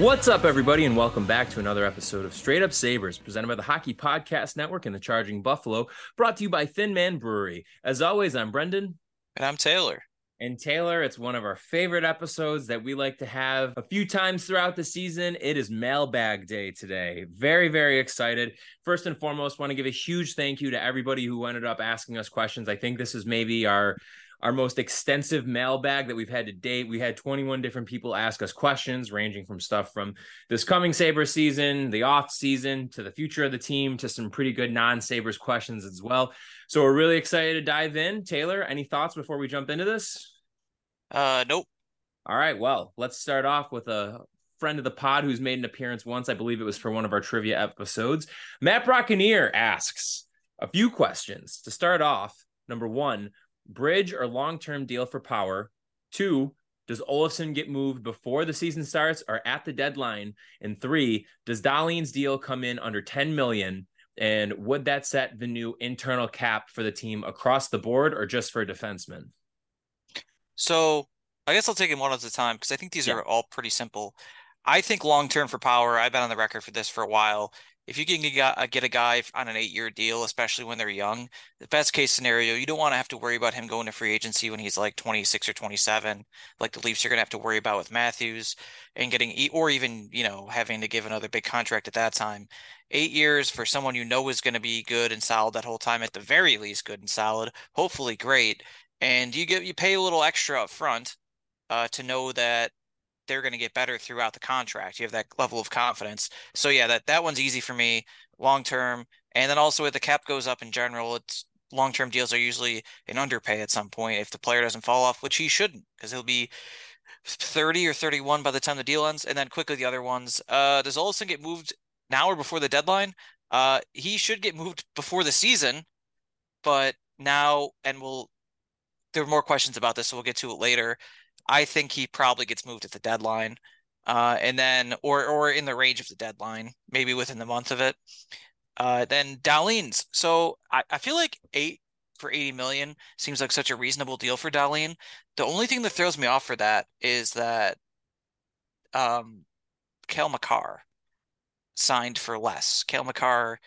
What's up, everybody, and welcome back to another episode of Straight Up Sabres, presented by the Hockey Podcast Network and the Charging Buffalo, brought to you by Thin Man Brewery. As always, I'm Brendan. And I'm Taylor. And Taylor, it's one of our favorite episodes that we like to have a few times throughout the season. It is mailbag day today. Very, very excited. First and foremost, want to give a huge thank you to everybody who ended up asking us questions. I think this is maybe our our most extensive mailbag that we've had to date. We had 21 different people ask us questions, ranging from stuff from this coming Sabre season, the off season, to the future of the team, to some pretty good non Sabres questions as well. So we're really excited to dive in. Taylor, any thoughts before we jump into this? Uh, nope. All right. Well, let's start off with a friend of the pod who's made an appearance once. I believe it was for one of our trivia episodes. Matt Brockeneer asks a few questions to start off. Number one, bridge or long term deal for power? Two, does Olofsson get moved before the season starts or at the deadline? And three, does Dahlin's deal come in under 10 million? And would that set the new internal cap for the team across the board or just for defensemen? So I guess I'll take them one at a time because I think these yeah. are all pretty simple. I think long term for power, I've been on the record for this for a while if you can get a guy on an eight year deal, especially when they're young, the best case scenario, you don't want to have to worry about him going to free agency when he's like 26 or 27, like the Leafs are going to have to worry about with Matthews and getting, or even, you know, having to give another big contract at that time. Eight years for someone you know is going to be good and solid that whole time, at the very least, good and solid, hopefully great. And you get, you pay a little extra up front uh, to know that they're going to get better throughout the contract. You have that level of confidence. So yeah, that that one's easy for me long term. And then also if the cap goes up in general, it's long term deals are usually an underpay at some point if the player doesn't fall off, which he shouldn't because he'll be 30 or 31 by the time the deal ends. And then quickly the other ones. Uh, does Olsen get moved now or before the deadline? Uh, he should get moved before the season, but now and we'll there are more questions about this, so we'll get to it later. I think he probably gets moved at the deadline, uh, and then or or in the range of the deadline, maybe within the month of it. Uh, then Dahlin's. So I, I feel like eight for 80 million seems like such a reasonable deal for Dahlin. The only thing that throws me off for that is that um Cale Makar signed for less. Cale Makar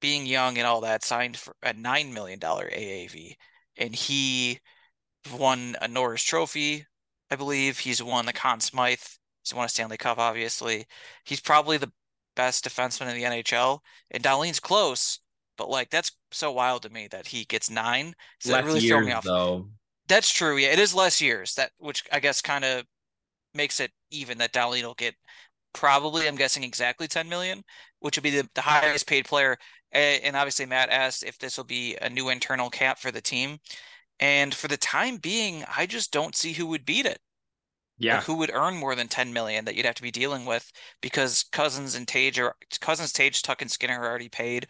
being young and all that signed for a nine million dollar AAV. And he won a Norris Trophy, I believe. He's won the Conn Smythe. He's won a Stanley Cup, obviously. He's probably the best defenseman in the NHL. And Dahlin's close, but like that's so wild to me that he gets nine. So less that really years, me off. Though. That's true. Yeah, it is less years. That which I guess kind of makes it even that Dahlin will get probably I'm guessing exactly 10 million, which would be the, the highest paid player. And obviously Matt asked if this will be a new internal cap for the team. And for the time being, I just don't see who would beat it. Yeah. Like who would earn more than 10 million that you'd have to be dealing with because Cozens and Tage are Cozens, Tage, Tuch, and Skinner are already paid.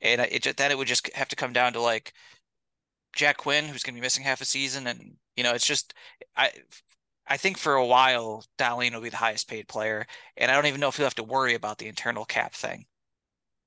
And it then it would just have to come down to like Jack Quinn, who's going to be missing half a season. And, you know, it's just, I, I think for a while, Dahlin will be the highest paid player. And I don't even know if he'll have to worry about the internal cap thing.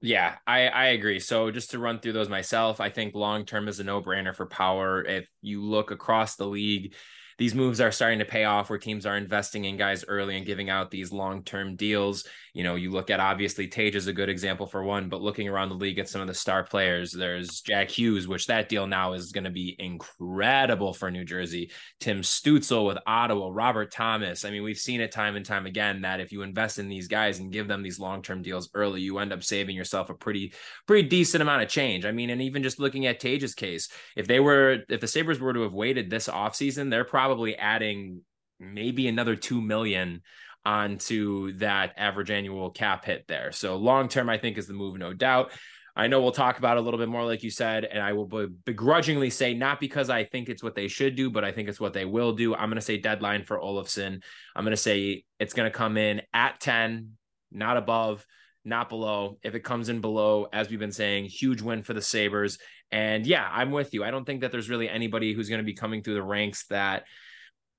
Yeah, I, I agree. So just to run through those myself, I think long term is a no brainer for power. If you look across the league, these moves are starting to pay off where teams are investing in guys early and giving out these long-term deals. You know, you look at obviously Tage is a good example for one, but looking around the league at some of the star players, there's Jack Hughes, which that deal now is going to be incredible for New Jersey. Tim Stützle with Ottawa, Robert Thomas. I mean, we've seen it time and time again that if you invest in these guys and give them these long-term deals early, you end up saving yourself a pretty, pretty decent amount of change. I mean, and even just looking at Tage's case, if they were, if the Sabres were to have waited this offseason, they're probably probably adding maybe another 2 million onto that average annual cap hit there. So long term, I think is the move, no doubt. I know we'll talk about a little bit more, like you said, and I will begrudgingly say not because I think it's what they should do, but I think it's what they will do. I'm going to say deadline for Olofsson. I'm going to say it's going to come in at 10, not above, not below. If it comes in below, as we've been saying, huge win for the Sabres. And yeah, I'm with you. I don't think that there's really anybody who's going to be coming through the ranks that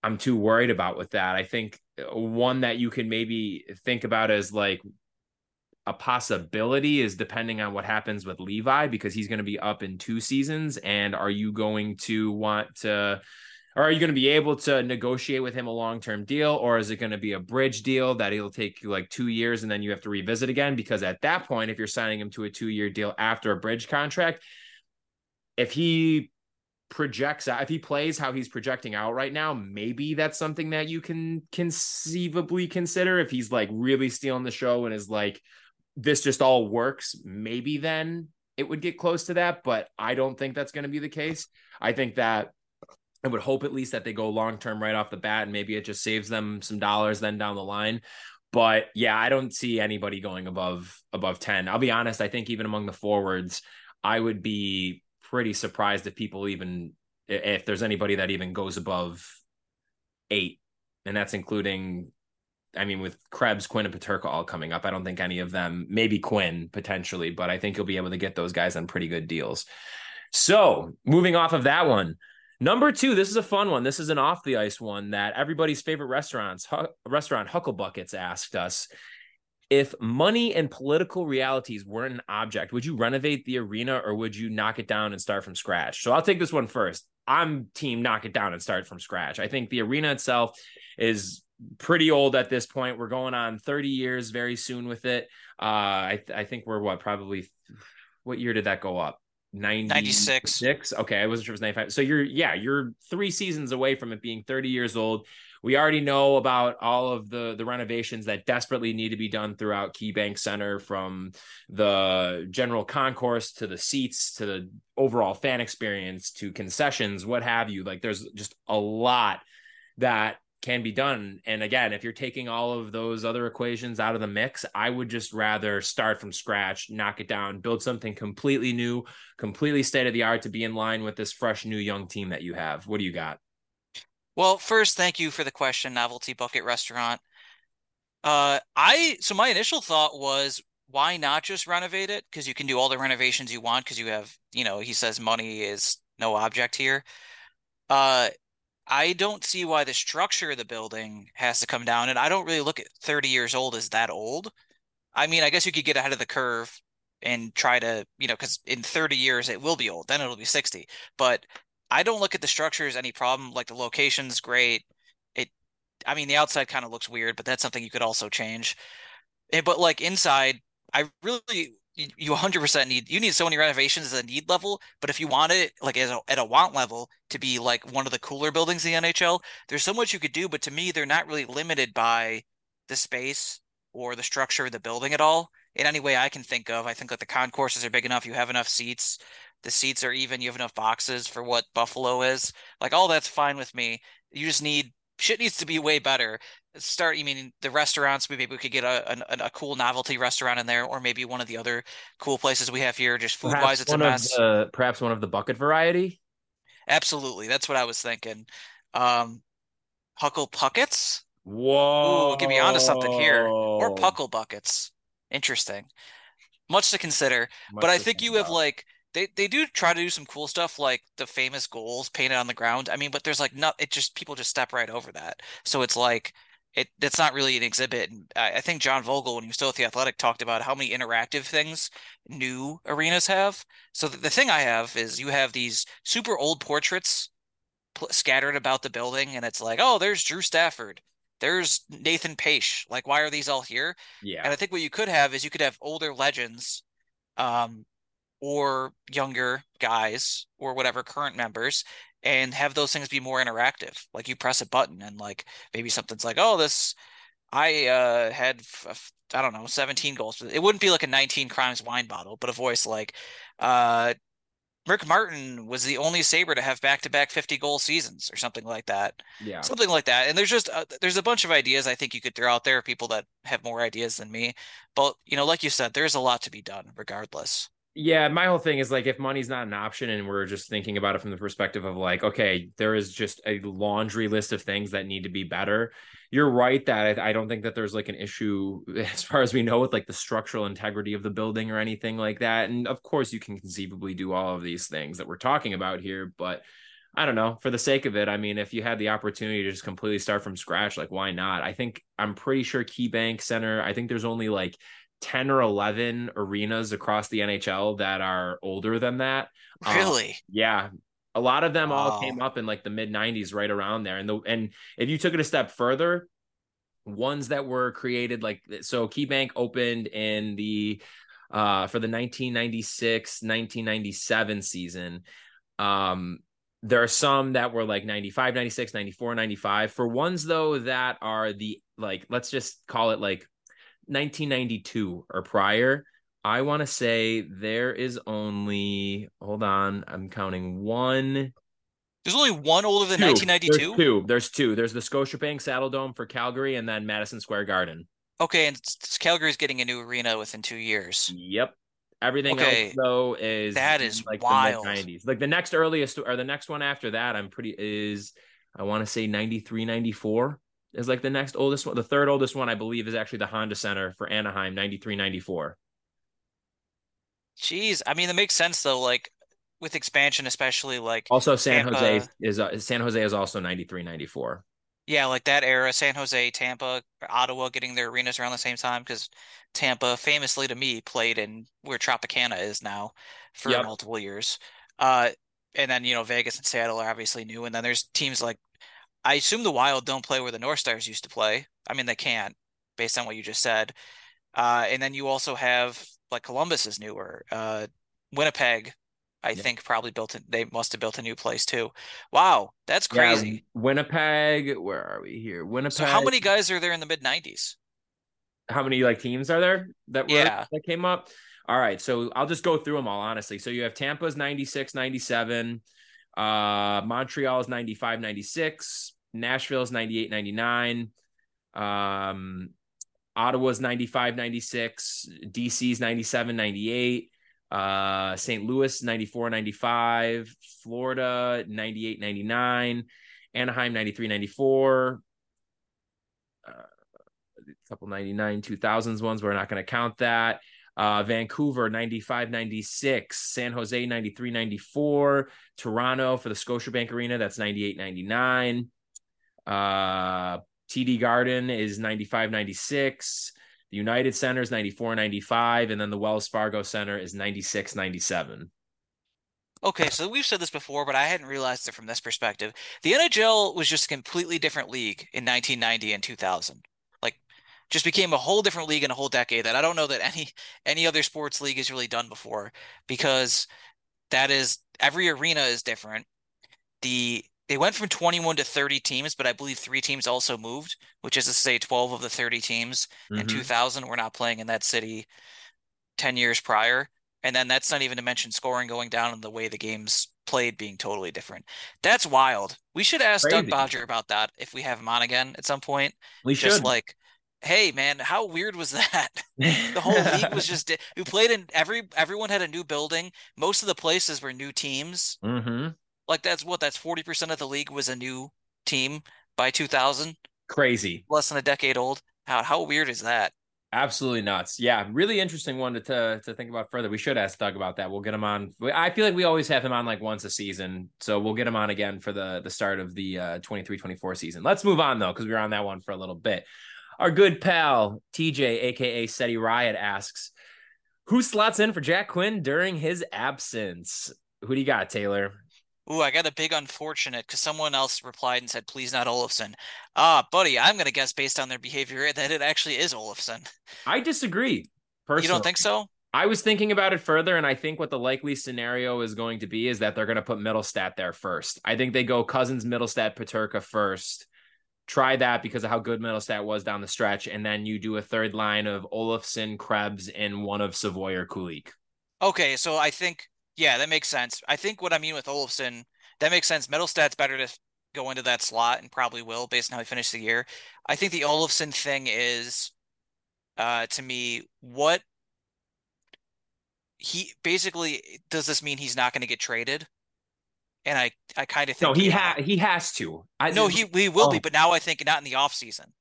I'm too worried about with that. I think uh, one that you can maybe think about as like a possibility is depending on what happens with Levi because he's going to be up in two seasons. And are you going to want to or are you going to be able to negotiate with him a long-term deal or is it going to be a bridge deal that it'll take you like 2 years and then you have to revisit again? Because at that point if you're signing him to a 2-year deal after a bridge contract if he projects out if he plays how he's projecting out right now maybe that's something that you can conceivably consider. If he's like really stealing the show and is like this just all works maybe then it would get close to that but i don't think that's going to be the case. I think that I would hope at least that they go long term right off the bat, and maybe it just saves them some dollars then down the line. But yeah, I don't see anybody going above above ten. I'll be honest. I think even among the forwards, I would be pretty surprised if people even if there's anybody that even goes above eight, and that's including. I mean, with Krebs, Quinn, and Peterka all coming up, I don't think any of them, maybe Quinn potentially, but I think you'll be able to get those guys on pretty good deals. So moving off of that one, Number two, this is a fun one. This is an off the ice one that everybody's favorite restaurants, H- restaurant Hucklebuckets asked us. If money and political realities weren't an object, would you renovate the arena or would you knock it down and start from scratch? So I'll take this one first. I'm team knock it down and start from scratch. I think the arena itself is pretty old at this point. We're going on 30 years very soon with it. Uh, I, th- I think we're what probably what year did that go up? 96. 96. Okay, I wasn't sure it was 95. So you're yeah, you're 3 seasons away from it being 30 years old. We already know about all of the the renovations that desperately need to be done throughout KeyBank Center from the general concourse to the seats to the overall fan experience to concessions, what have you. Like there's just a lot that can be done. And again, if you're taking all of those other equations out of the mix, I would just rather start from scratch, knock it down, build something completely new, completely state of the art to be in line with this fresh, new, young team that you have. What do you got? Well, first, thank you for the question, Novelty Bucket Restaurant. Uh, I so my initial thought was why not just renovate it? Because you can do all the renovations you want because you have, you know, he says money is no object here. Uh, I don't see why the structure of the building has to come down. And I don't really look at 30 years old as that old. I mean, I guess you could get ahead of the curve and try to, you know, because in 30 years it will be old, then it'll be 60. But I don't look at the structure as any problem. Like the location's great. It, I mean, the outside kind of looks weird, but that's something you could also change. Eh, but like inside, I really you 100% need you need so many renovations as a need level but if you want it like a, at a want level to be like one of the cooler buildings in the nhl there's so much you could do but to me they're not really limited by the space or the structure of the building at all in any way i can think of. I think that the concourses are big enough you have enough seats the seats are even you have enough boxes for what buffalo is like all that's fine with me. You just need shit needs to be way better start you mean the restaurants maybe we could get a, a, a cool novelty restaurant in there or maybe one of the other cool places we have here just food perhaps wise it's a mess. the, perhaps one of the bucket variety? Absolutely that's what i was thinking. Um huckle puckets whoa Ooh, get me onto something here. Or puckle buckets. Interesting. Much to consider much but i think you have like they they do try to do some cool stuff like the famous goals painted on the ground. I mean, but there's like not it just people just step right over that. So it's like it that's not really an exhibit. And I, I think John Vogl, when he was still at the Athletic, talked about how many interactive things new arenas have. So the, the thing I have is you have these super old portraits pl- scattered about the building, and it's like, oh, there's Drew Stafford. There's Nathan Paetsch. Like, why are these all here? Yeah. And I think what you could have is you could have older legends um, or younger guys or whatever current members and have those things be more interactive like you press a button and like maybe something's like oh this i uh had I don't know 17 goals it wouldn't be like a 19 crimes wine bottle but a voice like uh Rick Martin was the only Sabre to have back-to-back 50 goal seasons or something like that. Yeah. Something like that. And there's just uh, there's a bunch of ideas I think you could throw out there people that have more ideas than me. But, you know, like you said, there's a lot to be done regardless yeah, my whole thing is like if money's not an option and we're just thinking about it from the perspective of like, okay, there is just a laundry list of things that need to be better. You're right that I, I don't think that there's like an issue as far as we know with like the structural integrity of the building or anything like that. And of course, you can conceivably do all of these things that we're talking about here, but I don't know, for the sake of it, I mean, if you had the opportunity to just completely start from scratch, like why not? I think I'm pretty sure KeyBank Center, I think there's only like 10 or 11 arenas across the NHL that are older than that. Um, really? Um, yeah. A lot of them wow. all came up in like the mid 90s, right around there. And the and if you took it a step further, ones that were created like so KeyBank opened in the uh for the 1996 1997 season um there are some that were like 95 96 94 95 for ones though that are the like let's just call it like 1992 or prior i want to say there is only hold on i'm counting one there's only one older than 1992. There's two. There's two. There's the Scotiabank Saddledome for Calgary, and then Madison Square Garden. Okay, and Calgary's getting a new arena within two years. Yep. Everything okay. else though is that is like wild. the mid 90s. Like the next earliest or the next one after that, I'm pretty is I want to say 93, 94 is like the next oldest one. The third oldest one, I believe, is actually the Honda Center for Anaheim, 93, 94. Jeez, I mean, that makes sense though. Like with expansion, especially like also San Tampa. Jose is uh, San Jose is also 93, 94. Yeah, like that era, San Jose, Tampa, Ottawa getting their arenas around the same time because Tampa, famously to me, played in where Tropicana is now for yep. multiple years. Uh, and then you know Vegas and Seattle are obviously new, and then there's teams like I assume the Wild don't play where the North Stars used to play. I mean, they can't based on what you just said. Uh, and then you also have like Columbus is newer. Uh, Winnipeg I yeah. think probably built it. They must have built a new place too. Wow, that's crazy. Yeah, Winnipeg. Where are we here? Winnipeg. So how many guys are there in the mid '90s? How many like teams are there that were yeah. that came up? All right, so I'll just go through them all honestly. So you have Tampa's 96, 97, uh Montreal's 95, 96, Nashville's 98, 99, um Ottawa's 95, 96, DC's 97, 98, uh, St. Louis 94 95, Florida 98 99, Anaheim 93 94, uh, a couple 99 2000s ones. We're not going to count that. Uh, Vancouver 95 96, San Jose 93 94, Toronto for the Scotiabank Arena, that's 98 99. Uh, TD Garden is 95 96. The United Center is 94 95, and then the Wells Fargo Center is 96 97. Okay, so we've said this before, but I hadn't realized it from this perspective. The NHL was just a completely different league in 1990 and 2000. Like, just became a whole different league in a whole decade that I don't know that any any other sports league has really done before because that is every arena is different. The they went from 21 to 30 teams, but I believe three teams also moved, which is to say 12 of the 30 teams mm-hmm. in 2000 were not playing in that city 10 years prior. And then that's not even to mention scoring going down and the way the games played being totally different. That's wild. We should ask Crazy. Doug Bodger about that if we have him on again at some point. We just should. like, hey man, how weird was that? the whole league was just we played in every everyone had a new building. Most of the places were new teams. Mm-hmm. Like that's what that's 40% of the league was a new team by 2000. Crazy. Less than a decade old. How how weird is that? Absolutely nuts. Yeah, really interesting one to, to, to think about further. We should ask Doug about that. We'll get him on. I feel like we always have him on like once a season, so we'll get him on again for the the start of the uh 23-24 season. Let's move on though, because we were on that one for a little bit. Our good pal TJ, aka SETI Riot, asks, "Who slots in for Jack Quinn during his absence?" Who do you got, Taylor? Ooh, I got a big unfortunate because someone else replied and said, please not Olofsson. Ah, buddy, I'm going to guess based on their behavior that it actually is Olofsson. I disagree. Personally. You don't think so? I was thinking about it further, and I think what the likely scenario is going to be is that they're going to put Mittelstadt there first. I think they go Cozens, Mittelstadt, Peterka first. Try that because of how good Mittelstadt was down the stretch, and then you do a third line of Olofsson, Krebs, and one of Savoy or Kulich. Okay, so I think yeah, that makes sense. I think what I mean with Olofsson, that makes sense. Mittelstadt's better to go into that slot and probably will based on how he finished the year. I think the Olofsson thing is, uh, to me, what he basically does this mean he's not going to get traded? And I, I kind of think no, he ha- he has to. I no, he he will oh. be, but now I think not in the off season.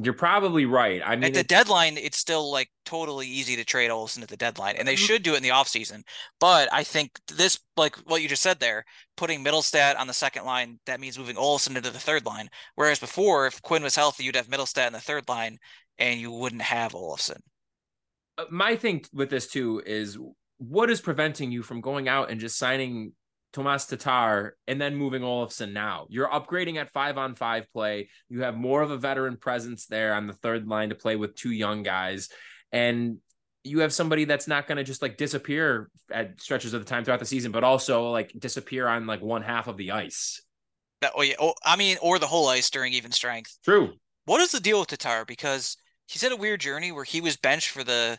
You're probably right. I mean, at the deadline, it's still like totally easy to trade Olson at the deadline, and they mm-hmm. should do it in the offseason. But I think this, like what you just said there, putting Mittelstadt on the second line, that means moving Olson into the third line. Whereas before, if Quinn was healthy, you'd have Mittelstadt in the third line, and you wouldn't have Olsen. Uh, my thing with this too is what is preventing you from going out and just signing Tomas Tatar, and then moving Olofsson now. You're upgrading at five on five play. You have more of a veteran presence there on the third line to play with two young guys. And you have somebody that's not going to just like disappear at stretches of the time throughout the season, but also like disappear on like one half of the ice. That, oh yeah, oh, I mean, or the whole ice during even strength. True. What is the deal with Tatar? Because he's had a weird journey where he was benched for the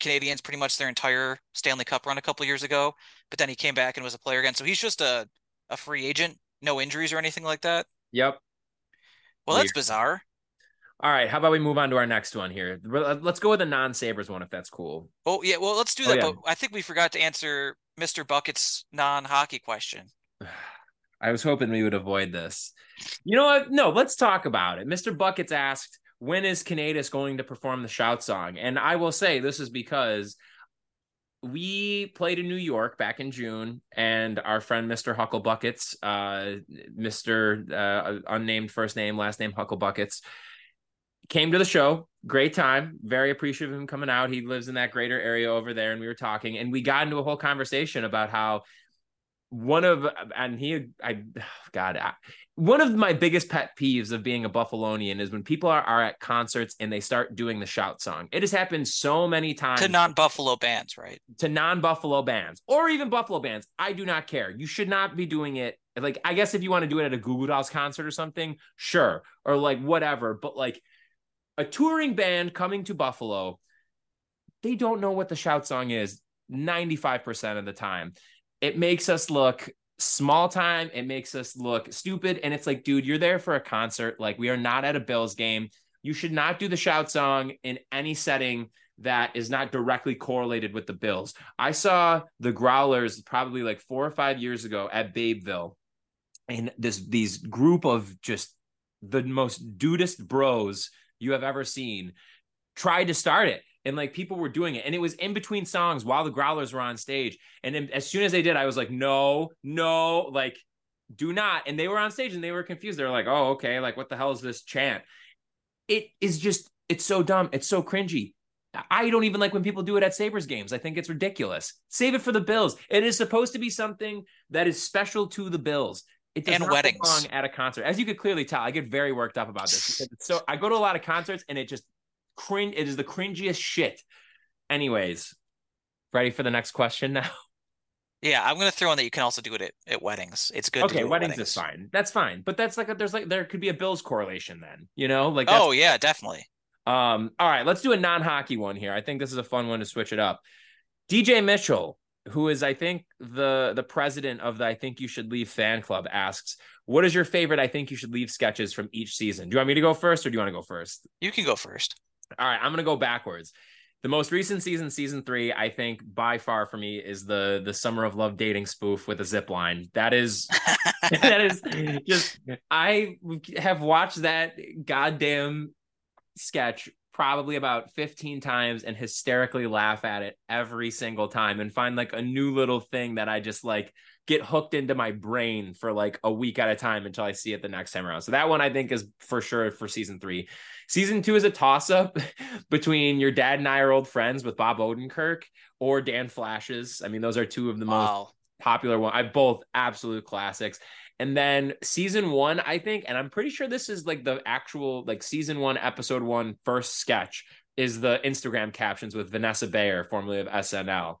Canadiens pretty much their entire Stanley Cup run a couple years ago, but then he came back and was a player again. So he's just a a free agent, no injuries or anything like that. Yep. Well, Weird. that's bizarre. All right, how about we move on to our next one here? Uh, let's go with the non-Sabres one if that's cool. Oh yeah, well let's do oh, that. Oh, yeah. But I think we forgot to answer Mr. Bucket's non-hockey question. I was hoping we would avoid this. You know what? No, let's talk about it. Mr. Buckets asked, when is Canetis going to perform the shout song? And I will say this is because we played in New York back in June, and our friend Mr. Huckle Buckets, uh, Mr. Uh, unnamed first name, last name Huckle Buckets, came to the show. Great time. Very appreciative of him coming out. He lives in that greater area over there, and we were talking, and we got into a whole conversation about how one of and he I God one of my biggest pet peeves of being a Buffalonian is when people are, are at concerts and they start doing the shout song. It has happened so many times to non-Buffalo bands, right? To non-Buffalo bands or even Buffalo bands. I do not care. You should not be doing it. Like I guess if you want to do it at a Goo Goo Dolls concert or something, sure, or like whatever. But like a touring band coming to Buffalo, they don't know what the shout song is 95% of the time it makes us look small time. It makes us look stupid. And it's like, dude, you're there for a concert. Like, we are not at a Bills game. You should not do the shout song in any setting that is not directly correlated with the Bills. I saw the Growlers probably like four or five years ago at Babeville, and this these group of just the most dudest bros you have ever seen tried to start it and like people were doing it and it was in between songs while the growlers were on stage and then as soon as they did i was like no no like do not and they were on stage and they were confused they're like oh okay like what the hell is this chant it is just it's so dumb it's so cringy I don't even like when people do it at Sabres games. I think it's ridiculous. Save it for the Bills. It is supposed to be something that is special to the Bills. It does and not weddings. belong at a concert. As you could clearly tell, I get very worked up about this because so I go to a lot of concerts and it just cringe. It is the cringiest shit. Anyways, ready for the next question now? Yeah, I'm gonna throw in that you can also do it at, at weddings. It's good. Okay, weddings, weddings, is fine. That's fine. But that's like a, there's like there could be a Bills correlation then. You know, like oh yeah, definitely. Um, all right, let's do a non-hockey one here. I think this is a fun one to switch it up. DJ Mitchell, who is I think the the president of the I think you should leave fan club, asks, "What is your favorite I think you should leave sketches from each season?" Do you want me to go first, or do you want to go first? You can go first. All right, I'm gonna go backwards. The most recent season, season three, I think by far for me is the the Summer of Love dating spoof with a zip line. That is that is just I have watched that goddamn sketch probably about 15 times and hysterically laugh at it every single time and find like a new little thing that I just like get hooked into my brain for like a week at a time until I see it the next time around. So that one I think is for sure for season three. Season two is a toss up between your dad and I are old friends with Bob Odenkirk or Dan Flashes. I mean, those are two of the wow. most popular one. I both absolute classics. And then season one, I think, and I'm pretty sure this is like the actual like season one, episode one, first sketch is the Instagram captions with Vanessa Bayer, formerly of SNL.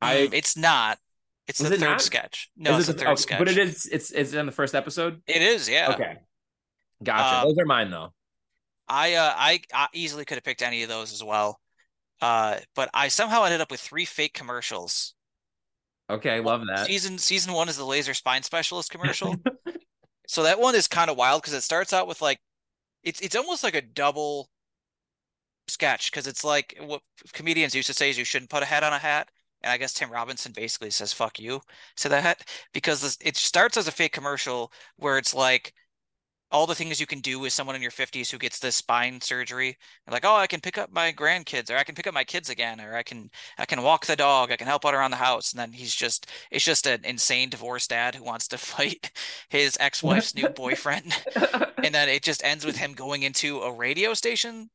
I it's not. It's the it third not? sketch. No, is it's it the, third sketch. But it is. It's it's in the first episode. It is. Yeah. Okay. Gotcha. Um, those are mine though. I uh I, I easily could have picked any of those as well. Uh, but I somehow ended up with three fake commercials. Okay, I love that. Season season one is the laser spine specialist commercial. so that one is kind of wild because it starts out with like it's it's almost like a double sketch because it's like what comedians used to say is you shouldn't put a hat on a hat. And I guess Tim Robinson basically says "fuck you" to that because this, it starts as a fake commercial where it's like all the things you can do with someone in your 50s who gets this spine surgery. Like oh i can pick up my grandkids or i can pick up my kids again or i can i can walk the dog i can help out around the house. And then he's just it's just an insane divorced dad who wants to fight his ex-wife's new boyfriend. And then it just ends with him going into a radio station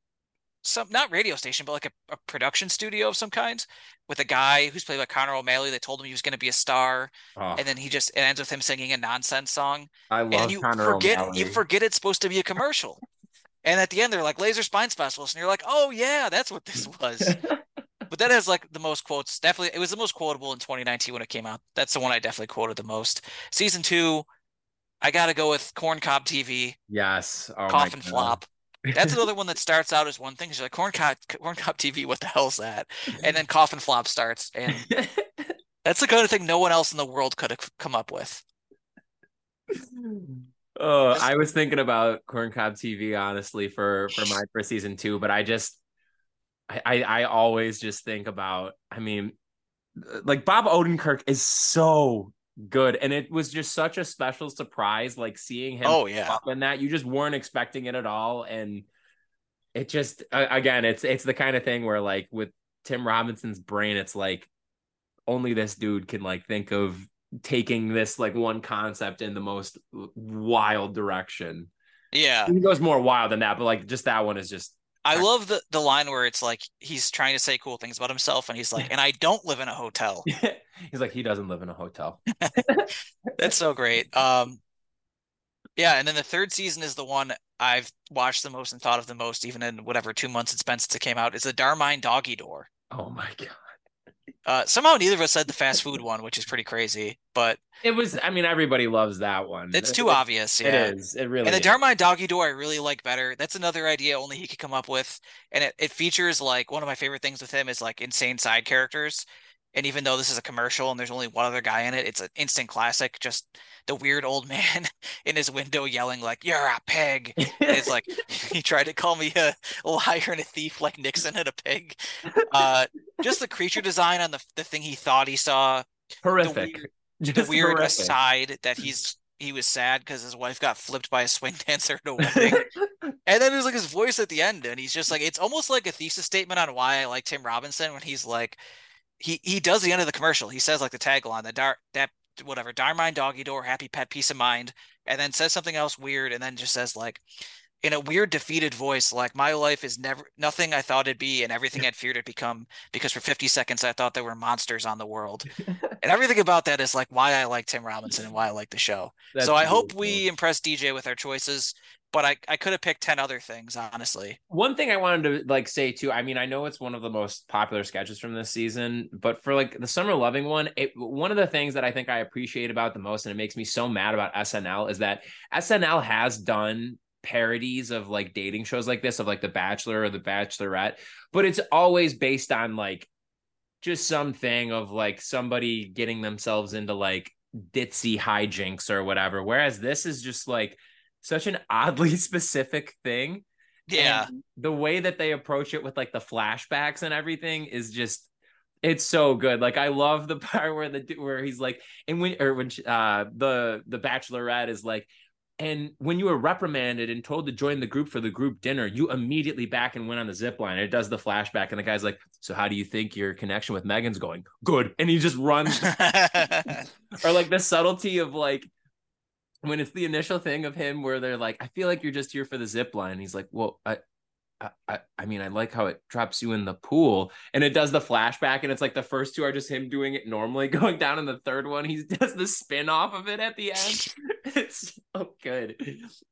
some not radio station, but like a, a, production studio of some kind with a guy who's played by Connor O'Malley. They told him he was going to be a star, oh. and then he just it ends with him singing a nonsense song. I love and you Connor forget O'Malley. you forget it's supposed to be a commercial, and at the end they're like laser spine specialist, and you're like, oh yeah, that's what this was. but that has like the most quotes. Definitely, it was the most quotable in 2019 when it came out. That's the one I definitely quoted the most. Season two, I got to go with Corn Cob TV. Yes, oh coffin flop. That's another one that starts out as one thing. She's like corn cob, corn cob TV. What the hell's that? And then coffin flop starts, and that's the kind of thing no one else in the world could have come up with. Oh, I was thinking about corn cob TV honestly for for my for season two, but I just I, I I always just think about. I mean, like Bob Odenkirk is so good. And it was just such a special surprise like seeing him oh yeah. up in that. You just weren't expecting it at all. And it just uh, again it's it's the kind of thing where like with tim robinson's brain it's like only this dude can like think of taking this like one concept in the most wild direction. Yeah. He goes more wild than that but like just that one is just I love the the line where it's like he's trying to say cool things about himself, and he's like, "And I don't live in a hotel." he's like, he doesn't live in a hotel. That's so great. Um, yeah, and then the third season is the one I've watched the most and thought of the most, even in whatever two months it's been since it came out. Is the Darmine Doggy Door. Oh my god. Uh, somehow neither of us said the fast food one, which is pretty crazy. But it was. I mean, everybody loves that one. It's too it, obvious. Yeah. It is. It really. And the. Darmine Doggy Door, I really like better. That's another idea only he could come up with, and it, it features like one of my favorite things with him is like insane side characters. And even though this is a commercial and there's only one other guy in it, it's an instant classic. Just the weird old man in his window yelling like "You're a pig." it's like he tried to call me a liar and a thief, like Nixon and a pig. Uh, just the creature design on the the thing he thought he saw. Horrific. The weird, the weird aside that he's he was sad because his wife got flipped by a swing dancer at a wedding. and then there's like his voice at the end, and he's just like, it's almost like a thesis statement on why I like Tim Robinson when he's like, he he does the end of the commercial. He says like the tagline, the dark that whatever, Darmine doggy door, happy pet, peace of mind, and then says something else weird, and then just says like in a weird defeated voice, like my life is never nothing I thought it'd be and everything I'd feared it'd become because for 50 seconds I thought there were monsters on the world. and everything about that is like why I like Tim Robinson and why I like the show. That's so I hope we impress DJ with our choices but I, I could have picked 10 other things, honestly. One thing I wanted to like say too, I mean, I know it's one of the most popular sketches from this season, but for like the summer loving one, it one of the things that I think I appreciate about the most, and it makes me so mad about SNL is that SNL has done parodies of like dating shows like this, of like The Bachelor or The Bachelorette, but it's always based on like just something of like somebody getting themselves into like ditzy hijinks or whatever. Whereas this is just like such an oddly specific thing. Yeah. And the way that they approach it with like the flashbacks and everything is just it's so good. Like I love the part where the where he's like and when or when uh the the bachelorette is like and when you were reprimanded and told to join the group for the group dinner, you immediately back and went on the zip line. It does the flashback, and the guy's like, "So how do you think your connection with Megan's going?" Good, and he just runs. or like the subtlety of like when it's the initial thing of him where they're like, I feel like you're just here for the zip line. He's like, Well, I I, I mean, I like how it drops you in the pool and it does the flashback. And it's like the first two are just him doing it normally, going down. And the third one, he does the spin off of it at the end. it's so good.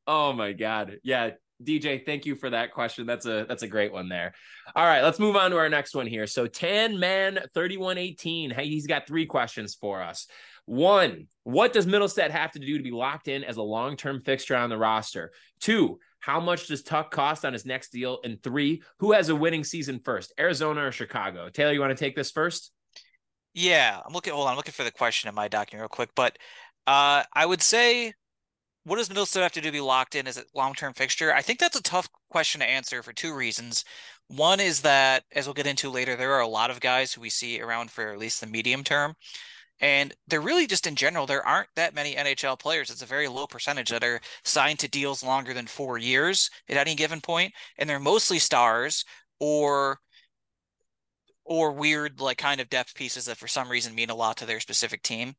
Oh my God. Yeah. DJ, thank you for that question. That's a that's a great one there. All right, let's move on to our next one here. So Tan Man 3118. Hey, he's got three questions for us. One, what does Mittelstadt have to do to be locked in as a long term fixture on the roster? Two, how much does Tuch cost on his next deal? And three, who has a winning season first, Arizona or Chicago? Taylor, you want to take this first? Yeah, I'm looking. Hold on, I'm looking for the question in my document real quick. But uh, I would say, what does Mittelstadt have to do to be locked in as a long term fixture? I think that's a tough question to answer for two reasons. One is that, as we'll get into later, there are a lot of guys who we see around for at least the medium term. And they're really just in general, there aren't that many NHL players. It's a very low percentage that are signed to deals longer than four years at any given point, and they're mostly stars or or weird like kind of depth pieces that for some reason mean a lot to their specific team.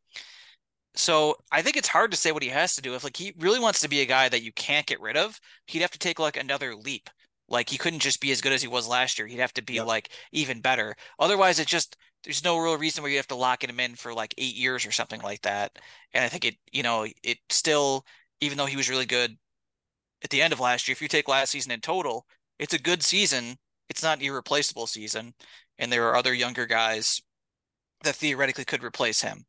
So I think it's hard to say what he has to do. If like he really wants to be a guy that you can't get rid of, he'd have to take like another leap Like he couldn't just be as good as he was last year. He'd have to be Yep. like even better. Otherwise, it just there's no real reason where you have to lock him in for like eight years or something like that. And I think it, you know, it still, even though he was really good at the end of last year, if you take last season in total, it's a good season. It's not an irreplaceable season. And there are other younger guys that theoretically could replace him.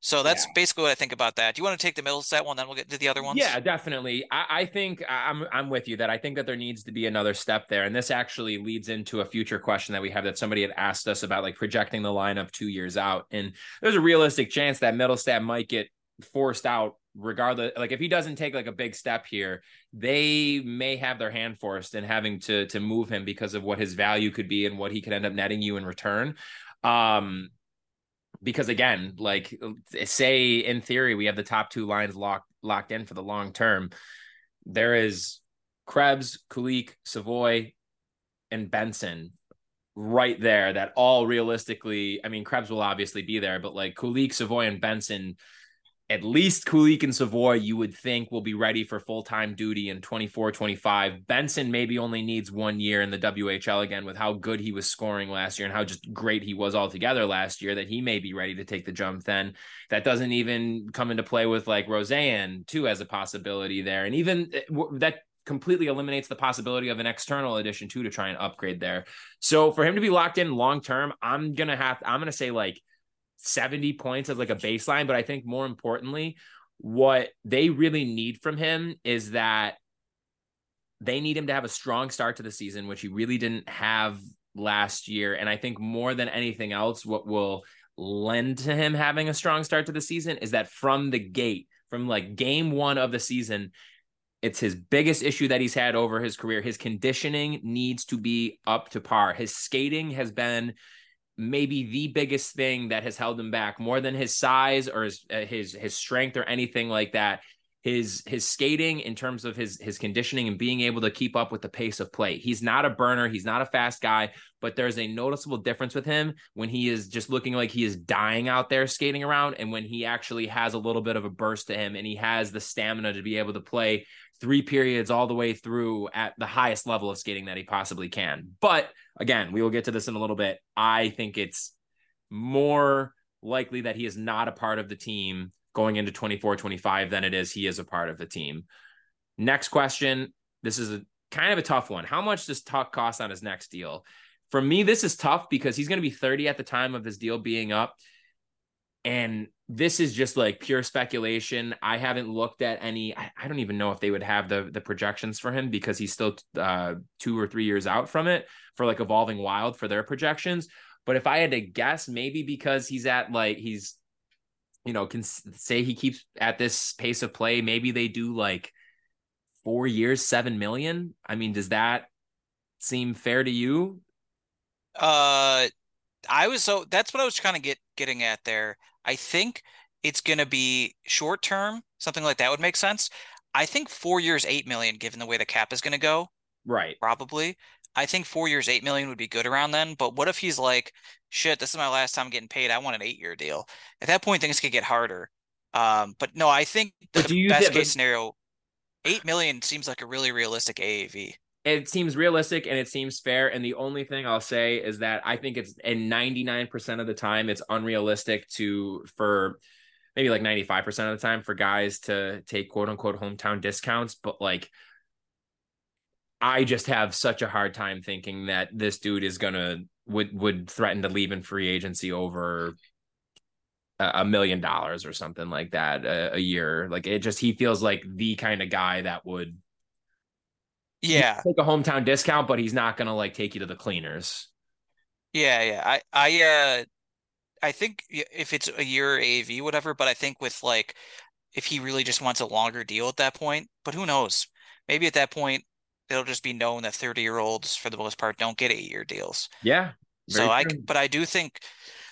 So that's yeah. basically what I think about that. Do you want to take the Mittelstadt one, then we'll get to the other ones? Yeah, definitely. I, I, think I'm I'm with you that I think that there needs to be another step there, and this actually leads into a future question that we have that somebody had asked us about, like projecting the lineup two years out, and there's a realistic chance that Mittelstadt might get forced out regardless like if he doesn't take like a big step here they may have their hand forced in having to to move him because of what his value could be and what he could end up netting you in return um because again, like uh, say in theory we have the top two lines locked locked in for the long term. There is Krebs, Kulich, Savoy, and Benson right there that all realistically, I mean, Krebs will obviously be there, but like Kulich, Savoy, and Benson at least Kulich and Savoy, you would think will be ready for full time duty in 24 25. Benson maybe only needs one year in the WHL again with how good he was scoring last year and how just great he was altogether last year that he may be ready to take the jump then. That doesn't even come into play with like Rosén, too, as a possibility there. And even eh, that completely eliminates the possibility of an external addition too to try and upgrade there. So for him to be locked in long term, I'm gonna have I'm gonna say like 70 points as like a baseline. But I think more importantly, what they really need from him is that they need him to have a strong start to the season, which he really didn't have last year. And I think more than anything else, what will lend to him having a strong start to the season is that from the gate, from like game one of the season, it's his biggest issue that he's had over his career. His conditioning needs to be up to par. His skating has been maybe the biggest thing that has held him back more than his size or his uh, his his strength or anything like that his his skating in terms of his his conditioning and being able to keep up with the pace of play. He's not a burner, he's not a fast guy, but there's a noticeable difference with him when he is just looking like he is dying out there skating around and when he actually has a little bit of a burst to him and he has the stamina to be able to play three periods all the way through at the highest level of skating that he possibly can. But again, we will get to this in a little bit. I think it's more likely that he is not a part of the team going into 24 25 than it is he is a part of the team. Next question. This is a kind of a tough one. How much does Tuch cost on his next deal? For me, this is tough because he's going to be 30 at the time of his deal being up. And this is just like pure speculation. I haven't looked at any. I, I, don't even know if they would have the the projections for him because he's still uh, two or three years out from it for like evolving wild for their projections. But if I had to guess, maybe because he's at like he's, you know, can say he keeps at this pace of play. Maybe they do like four years, seven million. I mean, does that seem fair to you? Uh, I was so that's what I was kind of get getting at there. I think it's going to be short term, something like that would make sense. I think four years, eight million, given the way the cap is going to go. Right. Probably. I think four years, eight million would be good around then. But what if he's like, shit, this is my last time getting paid. I want an eight year deal. At that point, things could get harder. Um, but no, I think the best case but... scenario, eight million seems like a really realistic AAV it seems realistic and it seems fair. And the only thing I'll say is that I think it's in 99% of the time, it's unrealistic to, for maybe like 95% of the time, for guys to take quote unquote hometown discounts. But like, I just have such a hard time thinking that this dude is to, would, would threaten to leave in free agency over a million dollars or something like that a, a year. Like it just, he feels like the kind of guy that would, yeah. Take a hometown discount, but he's not gonna like take you to the cleaners. Yeah, yeah. I I uh I think if it's a year AV, whatever, but I think with like if he really just wants a longer deal at that point, but who knows? Maybe at that point it'll just be known that 30 year olds for the most part don't get eight year deals. Yeah. So I but I do think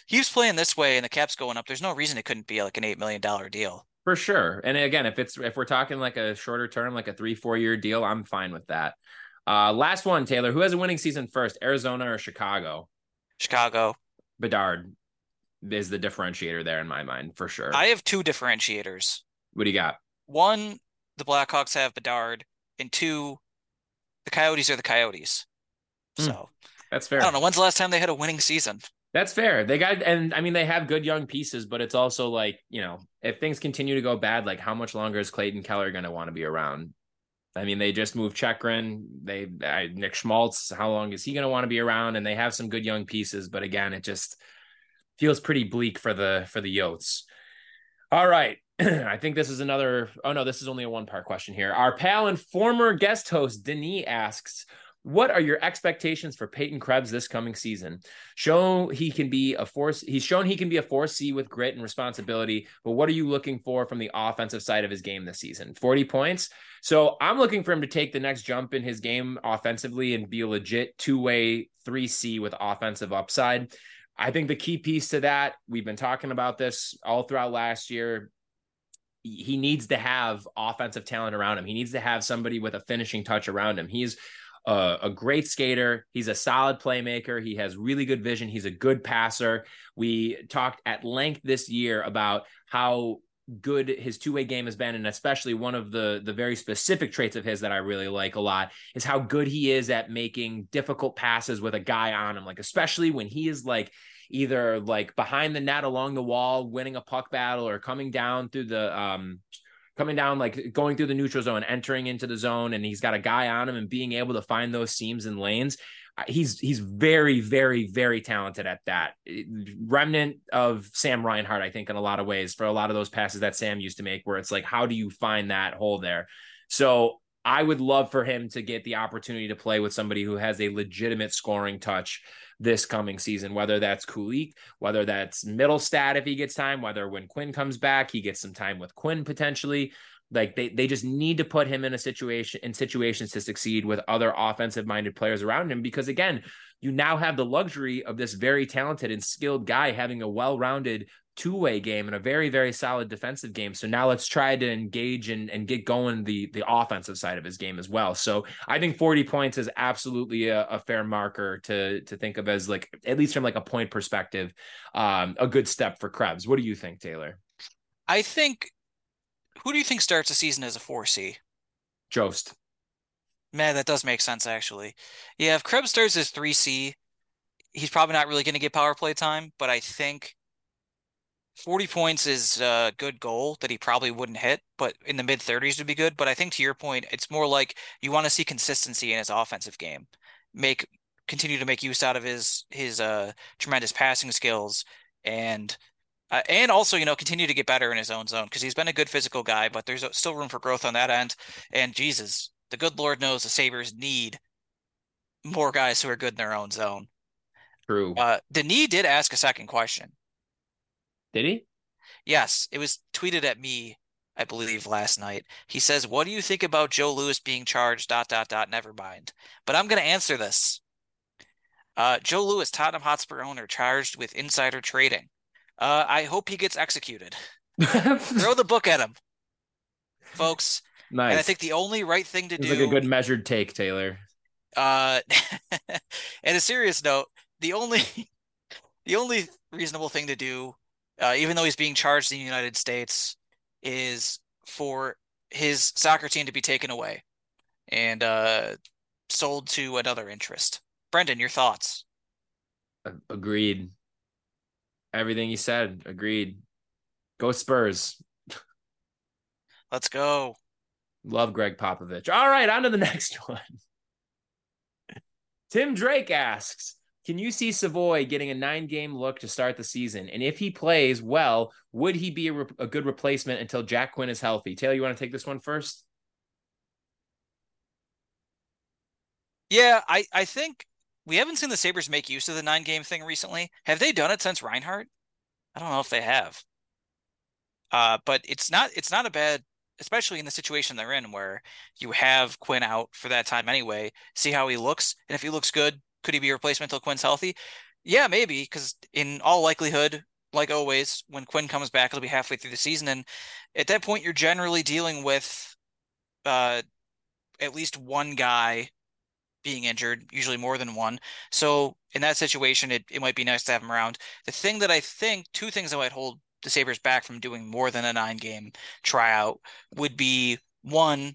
he's playing this way and the cap's going up. There's no reason it couldn't be like an eight million dollar deal. For sure. And again, if it's if we're talking like a shorter term, like a three, four year deal, I'm fine with that. Uh last one, Taylor. Who has a winning season first? Arizona or Chicago? Chicago. Bedard is the differentiator there in my mind, for sure. I have two differentiators. What do you got? One, the Blackhawks have Bedard, and two, the Coyotes are the Coyotes. Hmm. So mm, that's fair. I don't know. When's the last time they had a winning season? That's fair. They got, and I mean, they have good young pieces, but it's also like, you know, if things continue to go bad, like how much longer is Clayton Keller going to want to be around? I mean, they just moved Chychrun. They uh, Nick Schmaltz. How long is he going to want to be around? And they have some good young pieces, but again, it just feels pretty bleak for the for the Yotes. All right, I think this is another. Oh no, this is only a one part question here. Our pal and former guest host Denis asks, what are your expectations for Peyton Krebs this coming season? Show he can be a force. He's shown he can be a force C with grit and responsibility. But what are you looking for from the offensive side of his game this season? 40 points. So I'm looking for him to take the next jump in his game offensively and be a legit two way 3C with offensive upside. I think the key piece to that, we've been talking about this all throughout last year. He needs to have offensive talent around him. He needs to have somebody with a finishing touch around him. He's a, a great skater. He's a solid playmaker. He has really good vision. He's a good passer. We talked at length this year about how good his two-way game has been and especially one of the the very specific traits of his that I really like a lot is how good he is at making difficult passes with a guy on him like especially when he is like either like behind the net along the wall winning a puck battle or coming down through the um coming down, like going through the neutral zone, entering into the zone, and he's got a guy on him and being able to find those seams and lanes. Uh, he's he's very, very, very talented at that. Remnant of Sam Reinhart, I think, in a lot of ways, for a lot of those passes that Sam used to make, where it's like, how do you find that hole there? So I would love for him to get the opportunity to play with somebody who has a legitimate scoring touch this coming season, whether that's Kulich, whether that's Mittelstadt if he gets time, whether when Quinn comes back, he gets some time with Quinn potentially. Like they they just need to put him in a situation in situations to succeed with other offensive minded players around him because again, you now have the luxury of this very talented and skilled guy having a well-rounded two-way game and a very very solid defensive game. So now let's try to engage and, and get going the the offensive side of his game as well. So i think 40 points is absolutely a, a fair marker to to think of as like at least from like a point perspective um a good step for krebs. What do you think taylor? I think who do you think starts the season as a 4c jost. Man that does make sense actually. Yeah if krebs starts as 3c he's probably not really going to get power play time but i think 40 points is a good goal that he probably wouldn't hit, but in the mid 30s would be good. But I think to your point, it's more like you want to see consistency in his offensive game. Make continue to make use out of his his uh tremendous passing skills and uh, and also you know continue to get better in his own zone because he's been a good physical guy, but there's still room for growth on that end. And Jesus, the good Lord knows the Sabres need more guys who are good in their own zone. True. Uh, Denis did ask a second question. Did he? Yes, it was tweeted at me, I believe, last night. He says, "What do you think about Joe Lewis being charged?" Dot dot dot. Never mind. But I'm going to answer this. Uh, Joe Lewis, Tottenham Hotspur owner, charged with insider trading. Uh, I hope he gets executed. Throw the book at him, folks. Nice. And I think the only right thing to it's do. Like a good measured take, Taylor. Uh, and a serious note, the only the only reasonable thing to do uh, even though he's being charged in the United States, is for his soccer team to be taken away and uh, sold to another interest. Brendan, your thoughts? Agreed. Everything you said, agreed. Go Spurs. Let's go. Love Gregg Popovich. All right, on to the next one. Tim Drake asks can you see Savoie getting a nine game look to start the season? And if he plays well, would he be a, re- a good replacement until Jack Quinn is healthy? Taylor, you want to take this one first? Yeah, I, I think we haven't seen the Sabres make use of the nine game thing recently. Have they done it since Reinhart? I don't know if they have. Uh, but it's not it's not a bad especially in the situation they're in where you have Quinn out for that time anyway. See how he looks, and if he looks good, could he be a replacement until Quinn's healthy? Yeah, maybe, because in all likelihood, like always, when Quinn comes back, it'll be halfway through the season. And at that point, you're generally dealing with uh, at least one guy being injured, usually more than one. So in that situation, it, it might be nice to have him around. The thing that I think, two things that might hold the Sabres back from doing more than a nine game tryout would be one,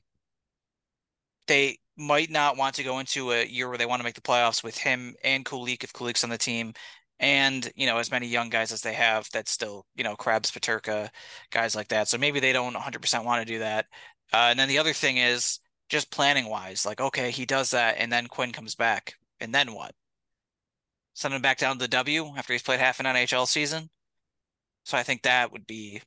they might not want to go into a year where they want to make the playoffs with him and Kulich if Kulich's on the team, and you know as many young guys as they have that still you know Krebs, Peterka, guys like that. So maybe they don't 100% want to do that. Uh, and then the other thing is just planning wise, like okay, he does that, and then Quinn comes back, and then what? Send him back down to the W after he's played half an NHL season. So I think that would be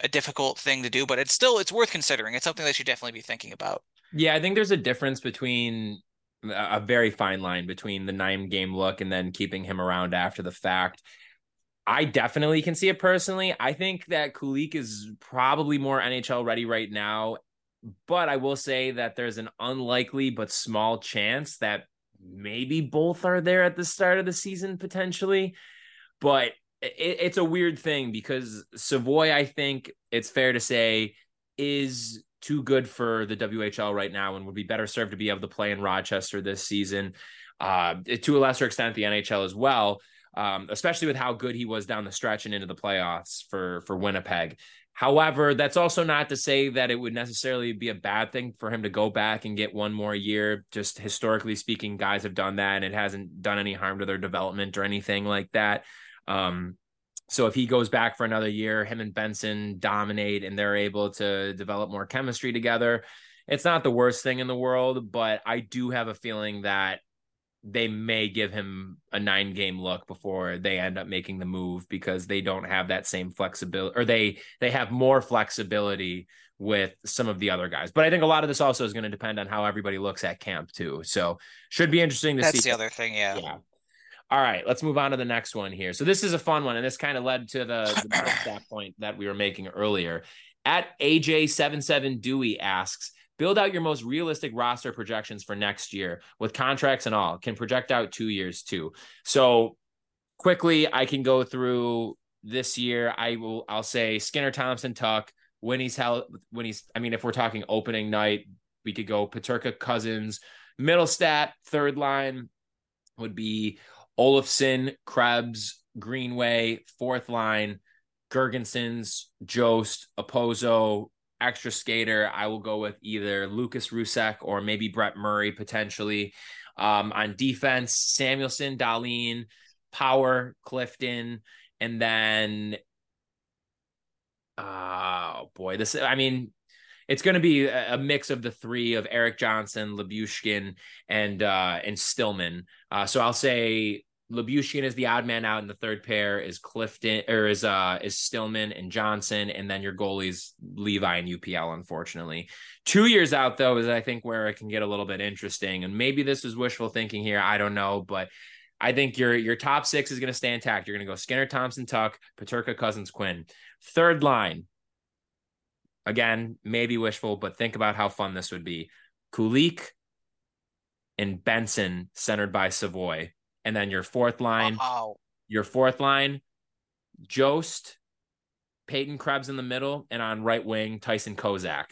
a difficult thing to do, but it's still it's worth considering. It's something they should definitely be thinking about. Yeah, I think there's a difference between a very fine line between the nine game look and then keeping him around after the fact. I definitely can see it personally. I think that Kulich is probably more NHL ready right now, but I will say that there's an unlikely but small chance that maybe both are there at the start of the season potentially. But it, it's a weird thing because Savoie, I think it's fair to say, is too good for the WHL right now and would be better served to be able to play in Rochester this season. Uh, to a lesser extent, the NHL as well, um, especially with how good he was down the stretch and into the playoffs for for Winnipeg. However, that's also not to say that it would necessarily be a bad thing for him to go back and get one more year. Just historically speaking, guys have done that and it hasn't done any harm to their development or anything like that. Um, so if he goes back for another year, him and Benson dominate and they're able to develop more chemistry together. It's not the worst thing in the world, but I do have a feeling that they may give him a nine game look before they end up making the move because they don't have that same flexibility or they they have more flexibility with some of the other guys. But I think a lot of this also is going to depend on how everybody looks at camp too. So should be interesting to That's see. That's the other thing, yeah. Yeah. All right, let's move on to the next one here. So this is a fun one, and this kind of led to the, the point that we were making earlier. At AJ77 Dewey asks, build out your most realistic roster projections for next year with contracts and all. Can project out two years too. So quickly, I can go through this year. I will. I'll say Skinner, Thompson, Tuch. When he's held, when he's. I mean, if we're talking opening night, we could go Peterka, Cozens, Mittelstadt, third line would be Olofsson, Krebs, Greenway, fourth line, Girgensons, Jost, Okposo, extra skater. I will go with either Lukas Rousek or maybe Brett Murray potentially. Um, on defense, Samuelsson, Dahlin, Power, Clifton, and then oh boy, this I mean it's going to be a, mix of the three of Erik Johnson, Lyubushkin, and uh, and Stillman. Uh, so I'll say Lyubushkin is the odd man out, and the third pair is Clifton or is uh is Stillman and Johnson, and then your goalies Levi and UPL. Unfortunately, two years out though is I think where it can get a little bit interesting, and maybe this is wishful thinking here. I don't know, but I think your your top six is going to stay intact. You're going to go Skinner, Thompson, Tuch, Peterka, Cozens, Quinn. Third line, again, maybe wishful, but think about how fun this would be. Kulich and Benson centered by Savoie. And then your fourth line, wow. your fourth line, Jost, Peyton Krebs in the middle, and on right wing, Tyson Kozak.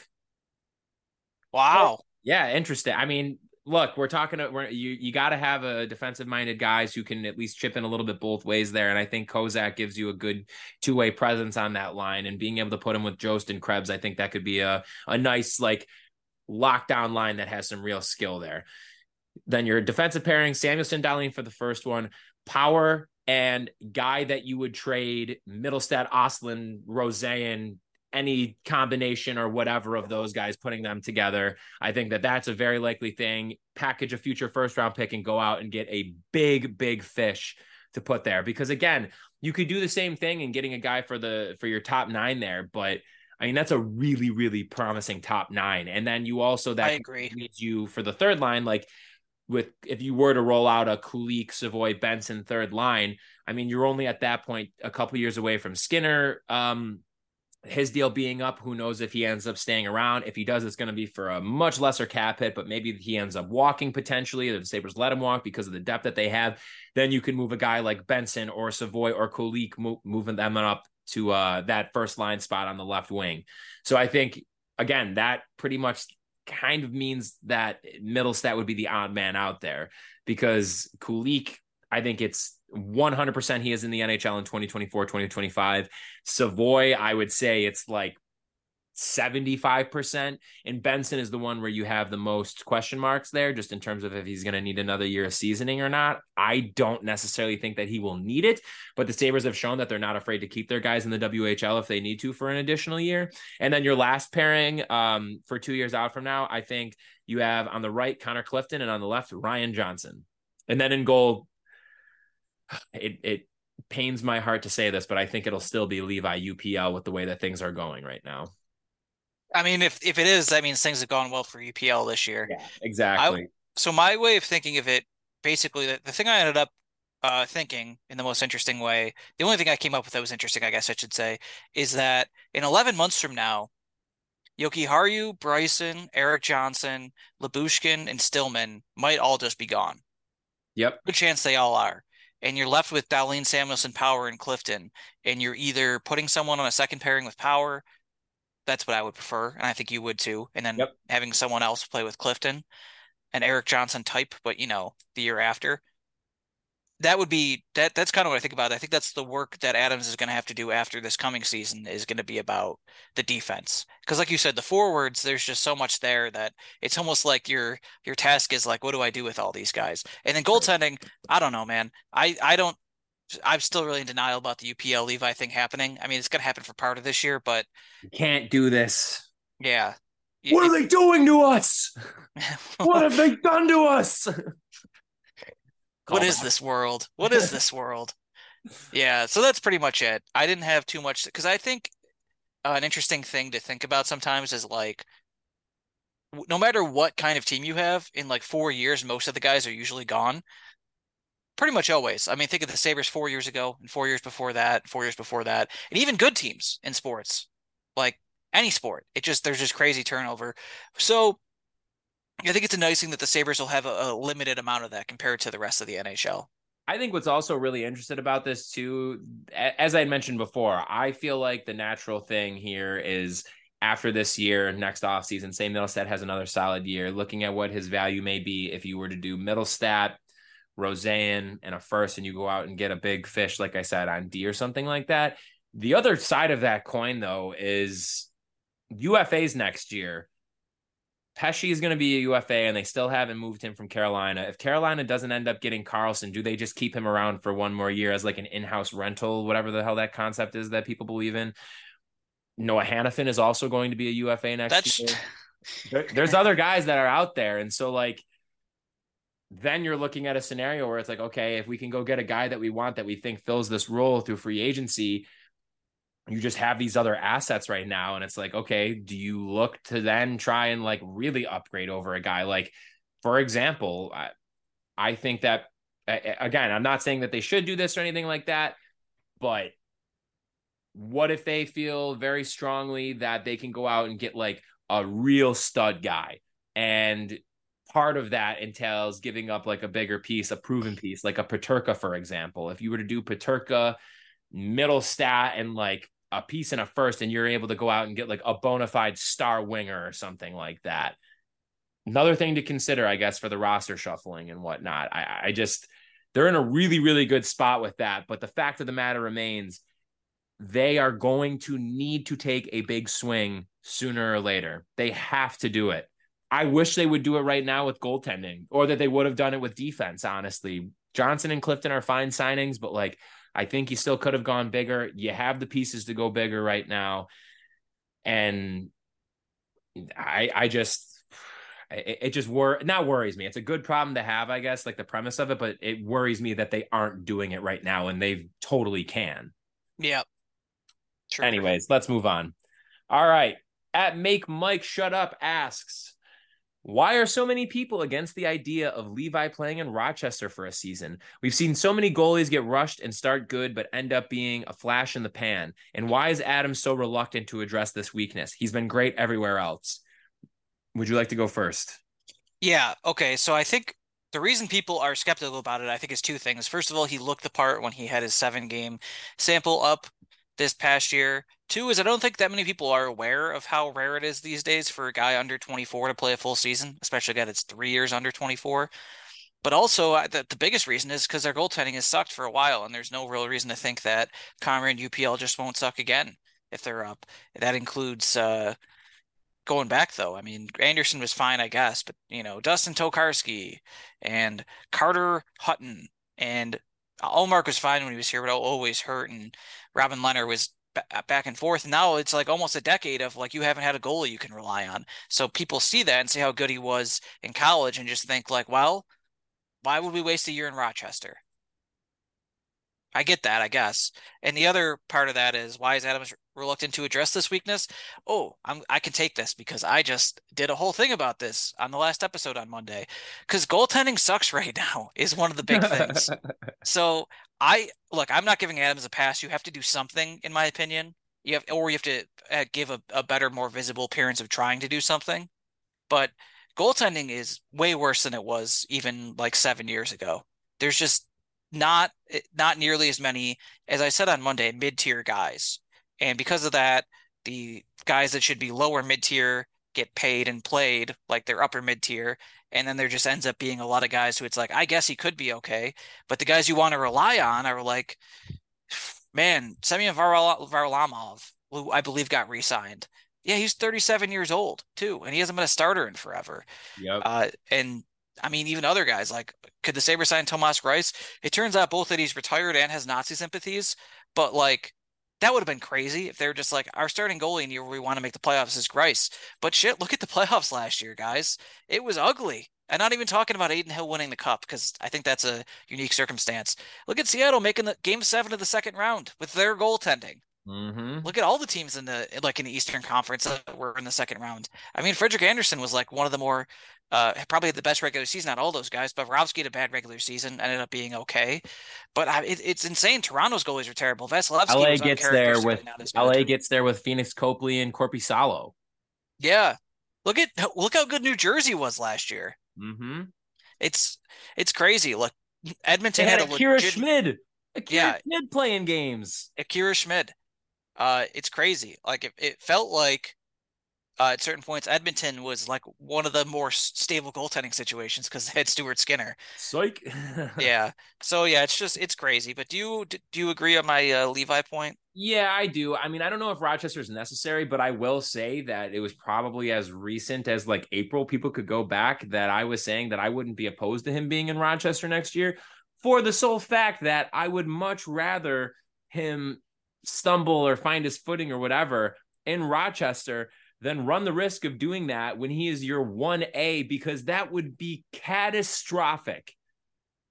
Wow. yeah, interesting. I mean, look, we're talking. We're, you you got to have a defensive minded guys who can at least chip in a little bit both ways there, and I think Kozak gives you a good two way presence on that line, and being able to put him with Jost and Krebs, I think that could be a a nice like lockdown line that has some real skill there. Then your defensive pairing, Samuelsson, Dahlin for the first one, Power and guy that you would trade Mittelstadt, Ostlund, Rosén, any combination or whatever of those guys putting them together. I think that that's a very likely thing. Package a future first round pick and go out and get a big, big fish to put there. Because again, you could do the same thing in getting a guy for the for your top nine there, but I mean that's a really, really promising top nine. And then you also that I agree needs you for the third line, like with if you were to roll out a Kulich, Savoie, Benson third line, I mean you're only at that point a couple years away from Skinner. Um, his deal being up, who knows if he ends up staying around. If he does, it's going to be for a much lesser cap hit, but maybe he ends up walking potentially. The Sabres let him walk because of the depth that they have. Then you can move a guy like Benson or Savoie or Kulich, moving them up to uh, that first line spot on the left wing. So I think, again, that pretty much kind of means that Mittelstadt would be the odd man out there because Kulich, I think it's 100% he is in the NHL in 2024, 2025. Savoie, I would say it's like 75%. And Benson is the one where you have the most question marks there, just in terms of if he's going to need another year of seasoning or not. I don't necessarily think that he will need it, but the Sabres have shown that they're not afraid to keep their guys in the WHL if they need to for an additional year. And then your last pairing um, for two years out from now, I think you have on the right Connor Clifton and on the left Ryan Johnson. And then in goal, it, it pains my heart to say this, but I think it'll still be Levi UPL with the way that things are going right now. I mean, if if it is, that means things have gone well for UPL this year. Yeah, exactly. I, so my way of thinking of it, basically, the, the thing I ended up uh, thinking in the most interesting way, the only thing I came up with that was interesting, I guess I should say, is that in 11 months from now, Jokiharju, Bryson, Erik Johnson, Lyubushkin, and Stillman might all just be gone. Yep. Good chance they all are. And you're left with Dahlin Samuelsson, Power, and Clifton. And you're either putting someone on a second pairing with Power that's what I would prefer, and I think you would too. And then yep. having someone else play with Clifton, an Erik Johnson type, but you know, the year after. That would be that. That's kind of what I think about. I think that's the work that Adams is going to have to do after this coming season is going to be about the defense. Because, like you said, the forwards, there's just so much there that it's almost like your your task is like, what do I do with all these guys? And then goaltending, I don't know, man. I I don't I'm still really in denial about the UPL Levi thing happening. I mean, it's going to happen for part of this year, but you can't do this. Yeah. What are they doing to us? what have they done to us? what is this world? What is this world? yeah, so that's pretty much it. I didn't have too much because I think uh, an interesting thing to think about sometimes is like no matter what kind of team you have in like 4 years most of the guys are usually gone pretty much always. I mean, think of the Sabres four years ago and four years before that, four years before that, and even good teams in sports, like any sport. It just there's just crazy turnover. So I think it's a nice thing that the Sabres will have a, a limited amount of that compared to the rest of the NHL. I think what's also really interested about this too, as I mentioned before, I feel like the natural thing here is after this year, next offseason, say Mittelstadt has another solid year, looking at what his value may be if you were to do Mittelstadt, Rosén and a first, and you go out and get a big fish, like I said, on D or something like that. The other side of that coin, though, is UFAs next year. Pesce is going to be a UFA, and they still haven't moved him from Carolina. If Carolina doesn't end up getting Carlson, do they just keep him around for one more year as like an in-house rental, whatever the hell that concept is that people believe in? Noah Hanifin is also going to be a UFA next That's... year. There, there's other guys that are out there, and so like then you're looking at a scenario where it's like, okay, if we can go get a guy that we want that we think fills this role through free agency, you just have these other assets right now. And it's like, okay, do you look to then try and like really upgrade over a guy? Like, for example, I, I think that, again, I'm not saying that they should do this or anything like that, but what if they feel very strongly that they can go out and get like a real stud guy and part of that entails giving up like a bigger piece, a proven piece, like a Peterka, for example. If you were to do Peterka, Mittelstadt, and like a piece in a first, and you're able to go out and get like a bona fide star winger or something like that. Another thing to consider, I guess, for the roster shuffling and whatnot. I, I just, they're in a really, really good spot with that. But the fact of the matter remains, they are going to need to take a big swing sooner or later. They have to do it. I wish they would do it right now with goaltending or that they would have done it with defense, honestly. Johnson and Clifton are fine signings, but like I think he still could have gone bigger. You have the pieces to go bigger right now. And I I just it, it just wor not worries me. It's a good problem to have, I guess, like the premise of it, but it worries me that they aren't doing it right now and they totally can. Yeah. True. Anyways, let's move on. All right. At Make Mike Shut Up asks, why are so many people against the idea of Levi playing in Rochester for a season? We've seen so many goalies get rushed and start good, but end up being a flash in the pan. And why is Adam so reluctant to address this weakness? He's been great everywhere else. Would you like to go first? Yeah. Okay. So I think the reason people are skeptical about it, I think, is two things. First of all, he looked the part when he had his seven game sample up this past year. Two is I don't think that many people are aware of how rare it is these days for a guy under 24 to play a full season, especially a guy that's three years under 24. But also, the, the biggest reason is because their goaltending has sucked for a while, and there's no real reason to think that Conrad UPL just won't suck again. if they're up. That includes uh, going back though. I mean, Anderson was fine, I guess, but you know, Dustin Tokarski and Carter Hutton and Ullmark was fine when he was here, but always hurt. And Robin Lehner was Uh, back and forth. Now it's like almost a decade of like you haven't had a goalie you can rely on. So people see that and see how good he was in college and just think like, well, why would we waste a year in Rochester? I get that, I guess. And the other part of that is why is Adams reluctant to address this weakness? Oh, I'm I can take this because I just did a whole thing about this on the last episode on Monday. Because goaltending sucks right now is one of the big things. so I look, I'm not giving Adams a pass. You have to do something, in my opinion. You have, or you have to uh, give a, a better, more visible appearance of trying to do something. But goaltending is way worse than it was even like seven years ago. There's just not eh, not nearly as many as I said on Monday mid tier guys, and because of that, the guys that should be lower mid tier get paid and played like they're upper mid tier, and then there just ends up being a lot of guys who it's like I guess he could be okay, but the guys you want to rely on are like, man, Semyon Varlamov, who I believe got re-signed. Yeah, he's 37 years old too, and he hasn't been a starter in forever. Yep. Uh, and I mean, even other guys like could the Sabres sign Thomas Greiss? It turns out both that he's retired and has Nazi sympathies, but like that would have been crazy if they were just like our starting goalie year we want to make the playoffs is Greiss. But shit, look at the playoffs last year, guys. It was ugly. And not even talking about Adin Hill winning the cup because I think that's a unique circumstance. Look at Seattle making the game seven of the second round with their goaltending. Mm-hmm. Look at all the teams in the like in the Eastern Conference that were in the second round. I mean, Frederik Andersen was like one of the more uh, probably the best regular season out all those guys. But Bobrovsky had a bad regular season, ended up being okay. But I, it, it's insane. Toronto's goalies are terrible. Vasilevskiy LA gets there with LA gets there with Pheonix Copley and Korpisalo. Yeah, look at look how good New Jersey was last year. Mm-hmm. It's it's crazy. Look, Edmonton had, had, a Akira legit... Schmid. Akira yeah, Schmid playing games. Akira Schmid. Uh, it's crazy. Like it, it felt like uh, at certain points, Edmonton was like one of the more stable goaltending situations because they had Stuart Skinner. Psych. yeah. So yeah, it's just it's crazy. But do you do you agree on my uh, Levi point? Yeah, I do. I mean, I don't know if Rochester is necessary, but I will say that it was probably as recent as like April. People could go back that I was saying that I wouldn't be opposed to him being in Rochester next year, for the sole fact that I would much rather him stumble or find his footing or whatever in Rochester then run the risk of doing that when he is your 1A because that would be catastrophic.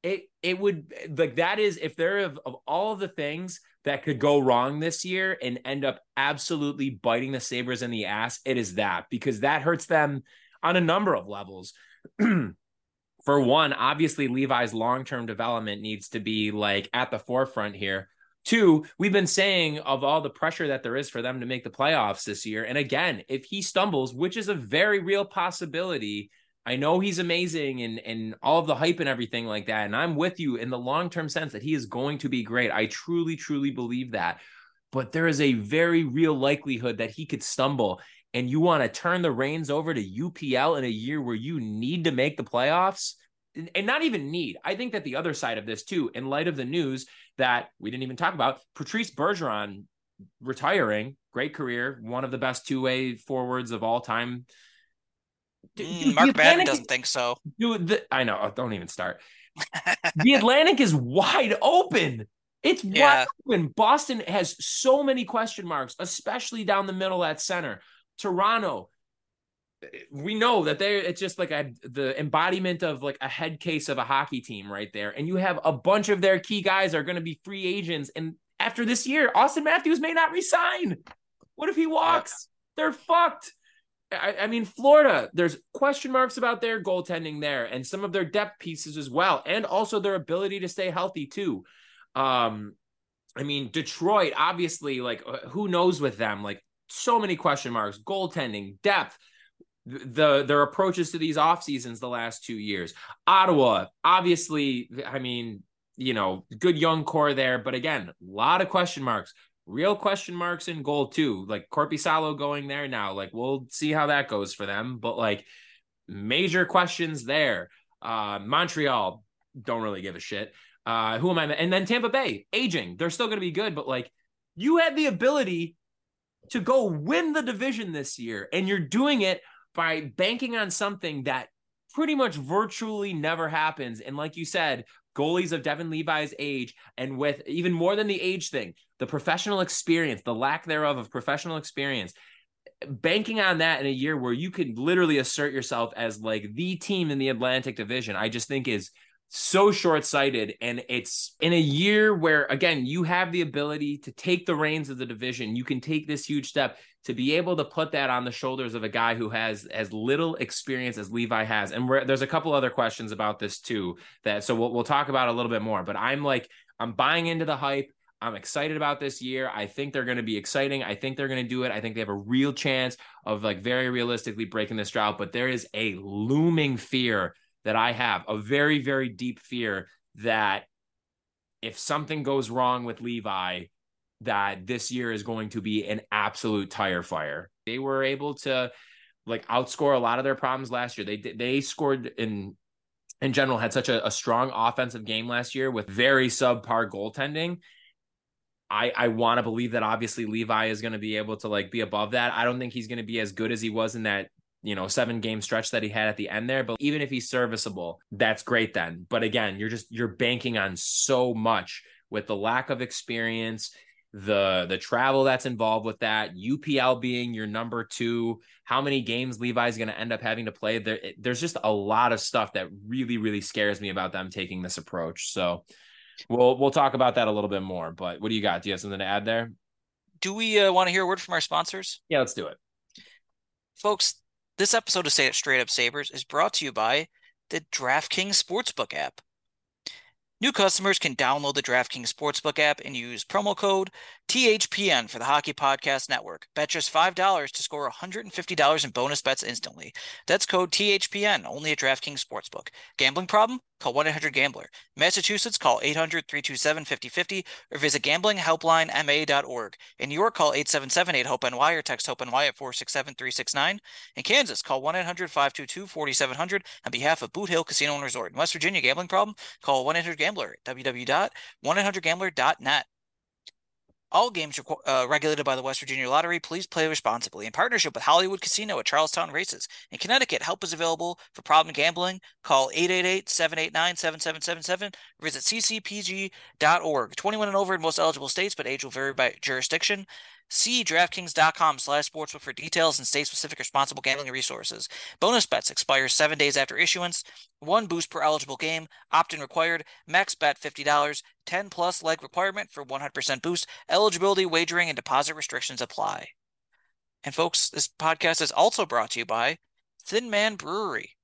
It it would like that is if there of, of all of the things that could go wrong this year and end up absolutely biting the Sabres in the ass, it is that because that hurts them on a number of levels. For one, obviously Levi's long-term development needs to be like at the forefront here Two, we've been saying of all the pressure that there is for them to make the playoffs this year. And again, if he stumbles, which is a very real possibility, I know he's amazing and and all of the hype and everything like that. And I'm with you in the long-term sense that he is going to be great. I truly, truly believe that. But there is a very real likelihood that he could stumble. And you want to turn the reins over to UPL in a year where you need to make the playoffs and not even need. I think that the other side of this too, in light of the news that we didn't even talk about, Patrice Bergeron retiring, great career, one of the best two way forwards of all time. Mm, Mark Madden doesn't think so. Dude, the, I know. Oh, don't even start. the Atlantic is wide open. It's yeah. wide open. Boston has so many question marks, especially down the middle at center. Toronto, we know that they it's just like a the embodiment of like a head case of a hockey team right there. And you have a bunch of their key guys are going to be free agents. And after this year auston Matthews may not resign. What if he walks? They're fucked. I, I, mean Florida there's question marks about their goaltending there and some of their depth pieces as well and also their ability to stay healthy too. Um I mean Detroit obviously like uh, who knows with them? Like so many question marks. Goaltending depth the their approaches to these off seasons the last two years. Ottawa, obviously, I mean, you know, good young core there, but again, a lot of question marks. Real question marks in goal too. Like Korpisalo going there now. Like we'll see how that goes for them, but like major questions there. Uh Montreal don't really give a shit. Uh who am I? And then Tampa Bay aging. They're still going to be good, but like you had the ability to go win the division this year. And you're doing it by banking on something that pretty much virtually never happens. And like you said, goalies of Devon Levi's age, and with even more than the age thing, the professional experience, the lack thereof of professional experience, banking on that in a year where you could literally assert yourself as like the team in the Atlantic Division, I just think is so short sighted. And it's in a year where, again, you have the ability to take the reins of the division. You can take this huge step to be able to put that on the shoulders of a guy who has as little experience as Levi has. And there's a couple other questions about this too that so we'll, we'll talk about a little bit more. But I'm like, I'm buying into the hype. I'm excited about this year. I think they're going to be exciting. I think they're going to do it. I think they have a real chance of like very realistically breaking this drought. But there is a looming fear that I have, a very, very deep fear that if something goes wrong with Levi, that this year is going to be an absolute tire fire. They were able to like outscore a lot of their problems last year. They they scored in in general had such a, a strong offensive game last year with very subpar goaltending. I I want to believe that obviously Levi is going to be able to like be above that. I don't think he's going to be as good as he was in that you know seven game stretch that he had at the end there. But even if he's serviceable that's great then. But again you're just you're banking on so much with the lack of experience the the travel that's involved with that upl being your number two how many games levi's going to end up having to play. There there's just a lot of stuff that really really scares me about them taking this approach. So we'll we'll talk about that a little bit more but what do you got? Do you have something to add there? Do we uh, want to hear a word from our sponsors? Yeah let's do it. Folks this episode of Straight Up Sabres is brought to you by the DraftKings Sportsbook app. New customers can download the DraftKings Sportsbook app and use promo code THPN for the Hockey Podcast Network. Bet just $5 to score $150 in bonus bets instantly. That's code THPN only at DraftKings Sportsbook. Gambling problem? Call 1-800-GAMBLER. Massachusetts, call 800-327-5050 or visit gamblinghelplinema.org. In New York, call 877-8-HOPE-NY or text HOPE-NY at 467-369. In Kansas, call 1-800-522-4700 on behalf of Boot Hill Casino and Resort. In West Virginia, gambling problem? Call 1-800-GAMBLER at www.1800gambler.net. All games are uh, regulated by the West Virginia Lottery. Please play responsibly. In partnership with Hollywood Casino at Charlestown Races. In Connecticut, help is available for problem gambling. Call 888-789-7777 or visit ccpg.org. 21 and over in most eligible states, but age will vary by jurisdiction. See DraftKings.com slash sportsbook for details and state-specific responsible gambling resources. Bonus bets expire seven days after issuance. One boost per eligible game. Opt-in required. Max bet $50. 10 plus leg requirement for 100% boost. Eligibility, wagering, and deposit restrictions apply. And folks, this podcast is also brought to you by Thin Man Brewery,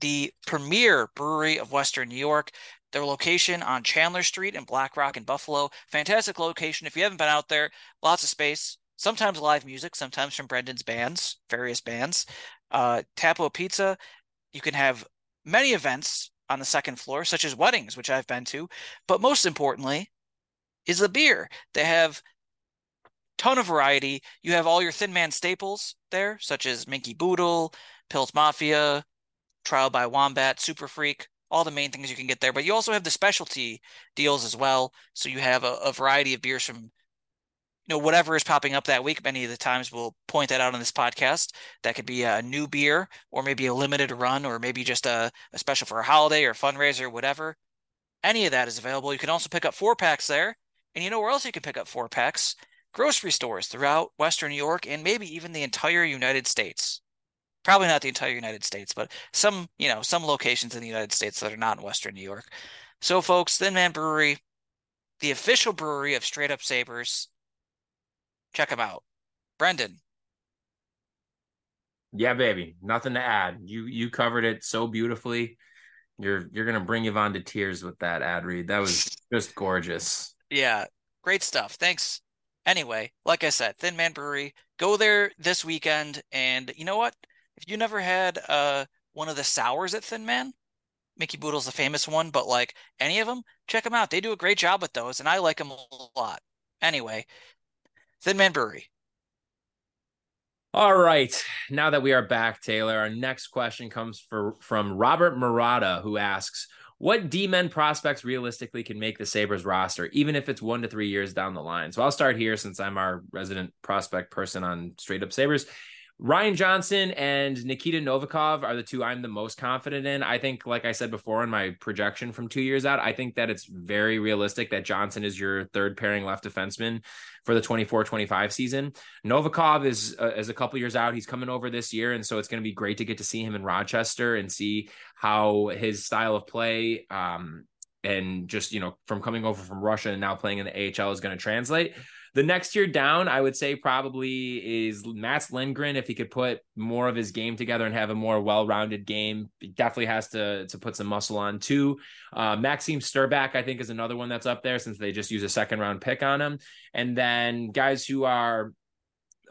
the premier brewery of Western New York. Their location on Chandler Street in Black Rock and Buffalo. Fantastic location. If you haven't been out there, lots of space. Sometimes live music, sometimes from Brendan's bands, various bands. Uh, Tappo Pizza. You can have many events on the second floor, such as weddings, which I've been to. But most importantly, is the beer. They have ton of variety. You have all your Thin Man staples there, such as Minky Boodle, Pills Mafia, Trial by Wombat, Super Freak, all the main things you can get there. But you also have the specialty deals as well. So you have a, a variety of beers from you know whatever is popping up that week. Many of the times we'll point that out on this podcast. That could be a new beer, or maybe a limited run, or maybe just a, a special for a holiday or fundraiser, whatever. Any of that is available. You can also pick up four packs there. And you know where else you can pick up four packs? Grocery stores throughout Western New York and maybe even the entire United States probably not the entire United States, but some, you know, some locations in the United States that are not in Western New York. So, folks, Thin Man Brewery, the official brewery of Straight Up Sabres, check them out. Brendan. Yeah, baby. Nothing to add. You you covered it so beautifully. You're you're gonna bring Yvonne to tears with that ad read. That was just gorgeous. Yeah, great stuff. Thanks. Anyway, like I said, Thin Man Brewery, go there this weekend, and you know what? If you never had uh one of the sours at Thin Man, Minky Boodle's the famous one, but like any of them, check them out. They do a great job with those, and I like them a lot. Anyway, Thin Man Brewery. All right. Now that we are back, Taylor, our next question comes for, from Robert Murata, who asks, what D men prospects realistically can make the Sabres roster, even if it's one to three years down the line. So I'll start here since I'm our resident prospect person on straight up Sabres. Ryan Johnson and Nikita Novikov are the two I'm the most confident in. I think, like I said before in my projection from two years out, I think that it's very realistic that Johnson is your third pairing left defenseman for the 24 25 season. Novikov is, uh, is a couple years out. He's coming over this year. And so it's going to be great to get to see him in Rochester and see how his style of play um, and just, you know, from coming over from Russia and now playing in the AHL is going to translate. The next year down, I would say probably is Mats Lindgren. If he could put more of his game together and have a more well-rounded game, he definitely has to to put some muscle on too. Uh, Maxim Strbak, I think, is another one that's up there since they just use a second round pick on him. And then guys who are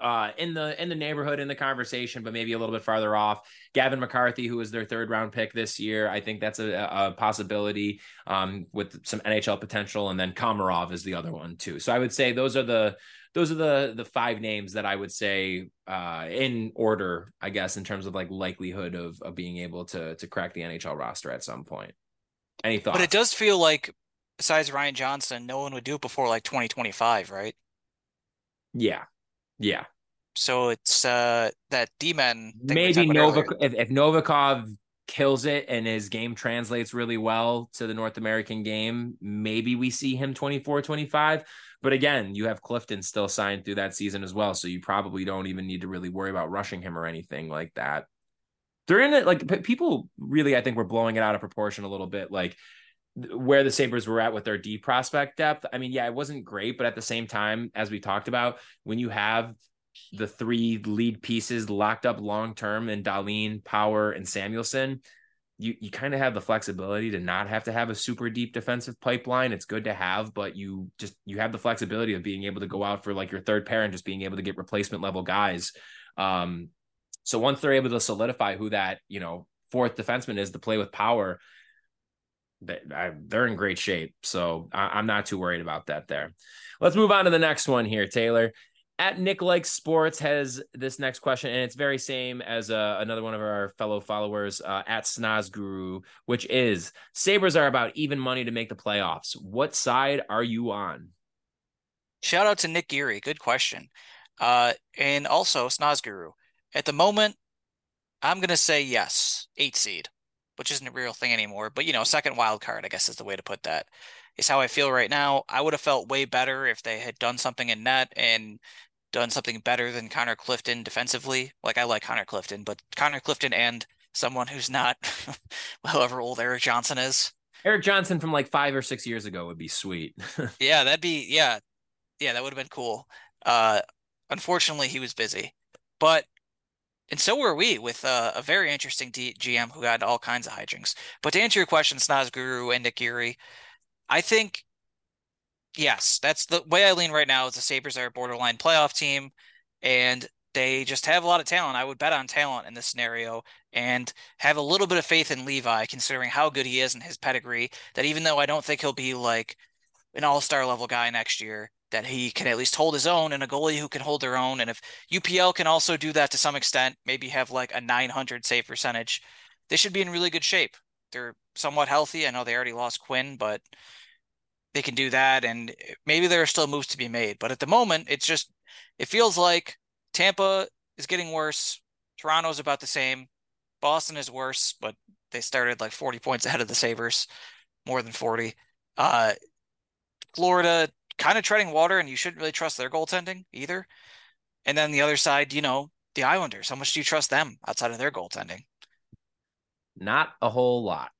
uh, in the in the neighborhood in the conversation, but maybe a little bit farther off. Gavin McCarthy, who was their third round pick this year, I think that's a, a possibility um, with some NHL potential, and then Komarov is the other one too. So I would say those are the those are the the five names that I would say uh, in order, I guess, in terms of like likelihood of of being able to to crack the NHL roster at some point. Any thoughts? But it does feel like besides Ryan Johnson, no one would do it before like 2025, right? Yeah, yeah. So it's uh that D-men. Maybe Novik if, if Novikov kills it and his game translates really well to the North American game, maybe we see him 24 25. But again, you have Clifton still signed through that season as well. So you probably don't even need to really worry about rushing him or anything like that. During it, like people really, I think we're blowing it out of proportion a little bit. Like where the Sabres were at with their D prospect depth. I mean, yeah, it wasn't great, but at the same time, as we talked about, when you have the three lead pieces locked up long term in Dahlin, Power, and Samuelsson, you you kind of have the flexibility to not have to have a super deep defensive pipeline. It's good to have, but you just you have the flexibility of being able to go out for like your third pair and just being able to get replacement level guys. Um, so once they're able to solidify who that you know fourth defenseman is to play with Power they're in great shape. So I'm not too worried about that there. Let's move on to the next one here, Taylor. At Nick Likes Sports has this next question, and it's very same as uh, another one of our fellow followers uh, at Snoz Guru, which is Sabres are about even money to make the playoffs. What side are you on? Shout out to Nick Geary. Good question. Uh, and also Snoz Guru. At the moment, I'm going to say yes, eight seed which isn't a real thing anymore. But you know, second wild card, I guess is the way to put that. Is how I feel right now. I would have felt way better if they had done something in net and done something better than Connor Clifton defensively. Like I like Connor Clifton, but Connor Clifton and someone who's not however old Erik Johnson is. Erik Johnson from like five or six years ago would be sweet. yeah, that'd be yeah. Yeah, that would have been cool. Uh unfortunately he was busy. But and so were we with uh, a very interesting D- GM who had all kinds of hijinks. But to answer your question, Snaz Guru and Geary, I think yes, that's the way I lean right now. Is the Sabres are a borderline playoff team, and they just have a lot of talent. I would bet on talent in this scenario and have a little bit of faith in Levi, considering how good he is and his pedigree. That even though I don't think he'll be like an all star level guy next year, that he can at least hold his own and a goalie who can hold their own. And if UPL can also do that to some extent, maybe have like a 900 save percentage, they should be in really good shape. They're somewhat healthy. I know they already lost Quinn, but they can do that. And maybe there are still moves to be made. But at the moment, it's just, it feels like Tampa is getting worse. Toronto's about the same. Boston is worse, but they started like 40 points ahead of the Sabres, more than 40. Uh, Florida kind of treading water, and you shouldn't really trust their goaltending either. And then the other side, you know, the Islanders. How much do you trust them outside of their goaltending? Not a whole lot.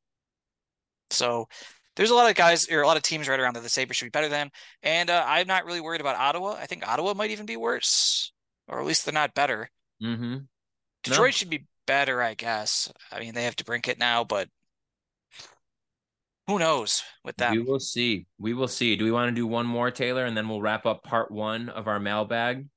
So there's a lot of guys or a lot of teams right around that the Sabres should be better than. And uh, I'm not really worried about Ottawa. I think Ottawa might even be worse, or at least they're not better. Mm-hmm. Detroit no. should be better, I guess. I mean, they have to brink it now, but who knows with that? We will see. We will see. Do we want to do one more, Taylor, and then we'll wrap up part one of our mailbag?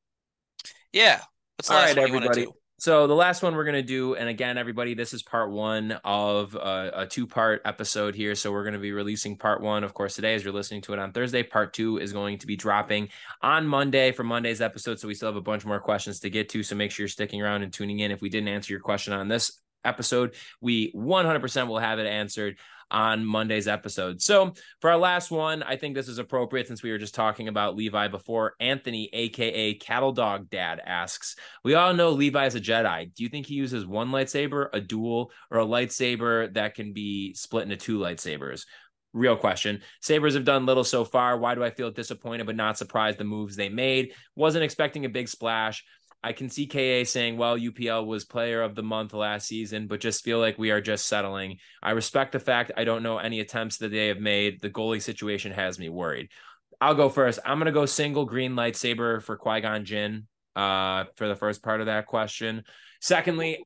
Yeah. What's All right, everybody. So the last one we're gonna do, and again, everybody, this is part one of a, a two-part episode here. So we're gonna be releasing part one, of course, today as you're listening to it on Thursday. Part two is going to be dropping on Monday for Monday's episode. So we still have a bunch more questions to get to. So make sure you're sticking around and tuning in. If we didn't answer your question on this episode, we 100% will have it answered on Monday's episode. So, for our last one, I think this is appropriate since we were just talking about Levi before. Anthony, aka Cattle Dog Dad, asks We all know Levi is a Jedi. Do you think he uses one lightsaber, a dual, or a lightsaber that can be split into two lightsabers? Real question. Sabres have done little so far. Why do I feel disappointed but not surprised the moves they made? Wasn't expecting a big splash. I can see KA saying, well, UPL was player of the month last season, but just feel like we are just settling. I respect the fact I don't know any attempts that they have made. The goalie situation has me worried. I'll go first. I'm going to go single green lightsaber for Qui Gon Jinn uh, for the first part of that question. Secondly,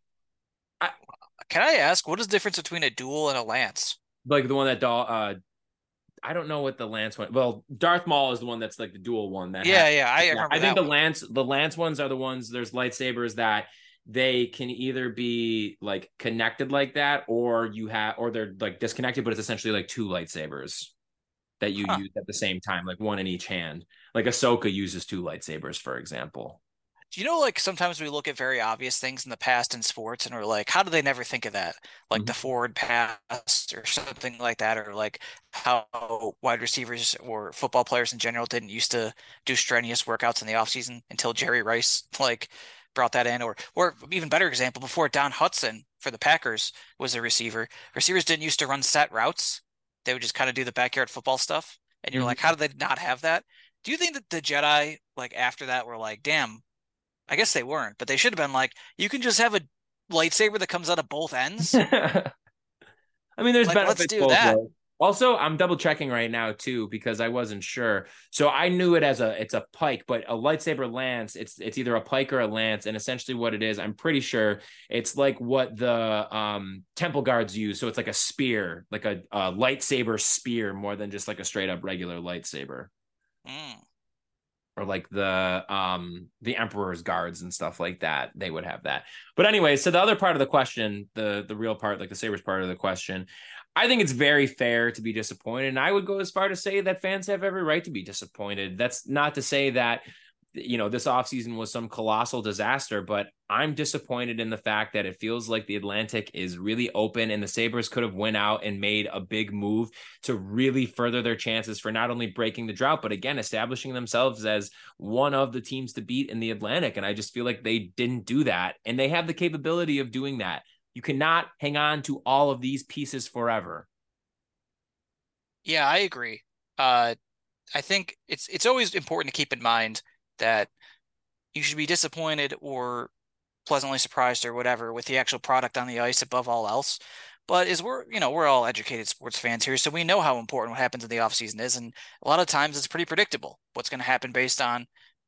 I, can I ask what is the difference between a dual and a lance? Like the one that uh, I don't know what the Lance one. Well, Darth Maul is the one that's like the dual one. That yeah, yeah, I. I think the one. Lance, the Lance ones are the ones. There's lightsabers that they can either be like connected like that, or you have, or they're like disconnected, but it's essentially like two lightsabers that you huh. use at the same time, like one in each hand. Like Ahsoka uses two lightsabers, for example. Do you know, like sometimes we look at very obvious things in the past in sports and we're like, how do they never think of that? Like mm-hmm. the forward pass or something like that, or like how wide receivers or football players in general didn't used to do strenuous workouts in the offseason until Jerry Rice like brought that in, or or even better example, before Don Hutson for the Packers was a receiver. Receivers didn't used to run set routes. They would just kind of do the backyard football stuff. And you're mm-hmm. like, how did they not have that? Do you think that the Jedi, like after that, were like, damn, I guess they weren't, but they should have been like, you can just have a lightsaber that comes out of both ends. I mean, there's like, benefits. Let's do that. Ways. Also, I'm double checking right now too because I wasn't sure. So I knew it as a it's a pike, but a lightsaber lance, it's it's either a pike or a lance, and essentially what it is, I'm pretty sure it's like what the um temple guards use. So it's like a spear, like a, a lightsaber spear, more than just like a straight up regular lightsaber. Mm or like the um the emperor's guards and stuff like that they would have that. But anyway so the other part of the question the the real part like the sabres part of the question i think it's very fair to be disappointed. And i would go as far to say that fans have every right to be disappointed. That's not to say that you know, this offseason was some colossal disaster, but I'm disappointed in the fact that it feels like the Atlantic is really open and the Sabres could have went out and made a big move to really further their chances for not only breaking the drought, but again, establishing themselves as one of the teams to beat in the Atlantic. And I just feel like they didn't do that. And they have the capability of doing that. You cannot hang on to all of these pieces forever. Yeah, I agree. Uh, I think it's it's always important to keep in mind that you should be disappointed or pleasantly surprised or whatever with the actual product on the ice above all else. But is we're you know we're all educated sports fans here, so we know how important what happens in the offseason is, and a lot of times it's pretty predictable what's going to happen based on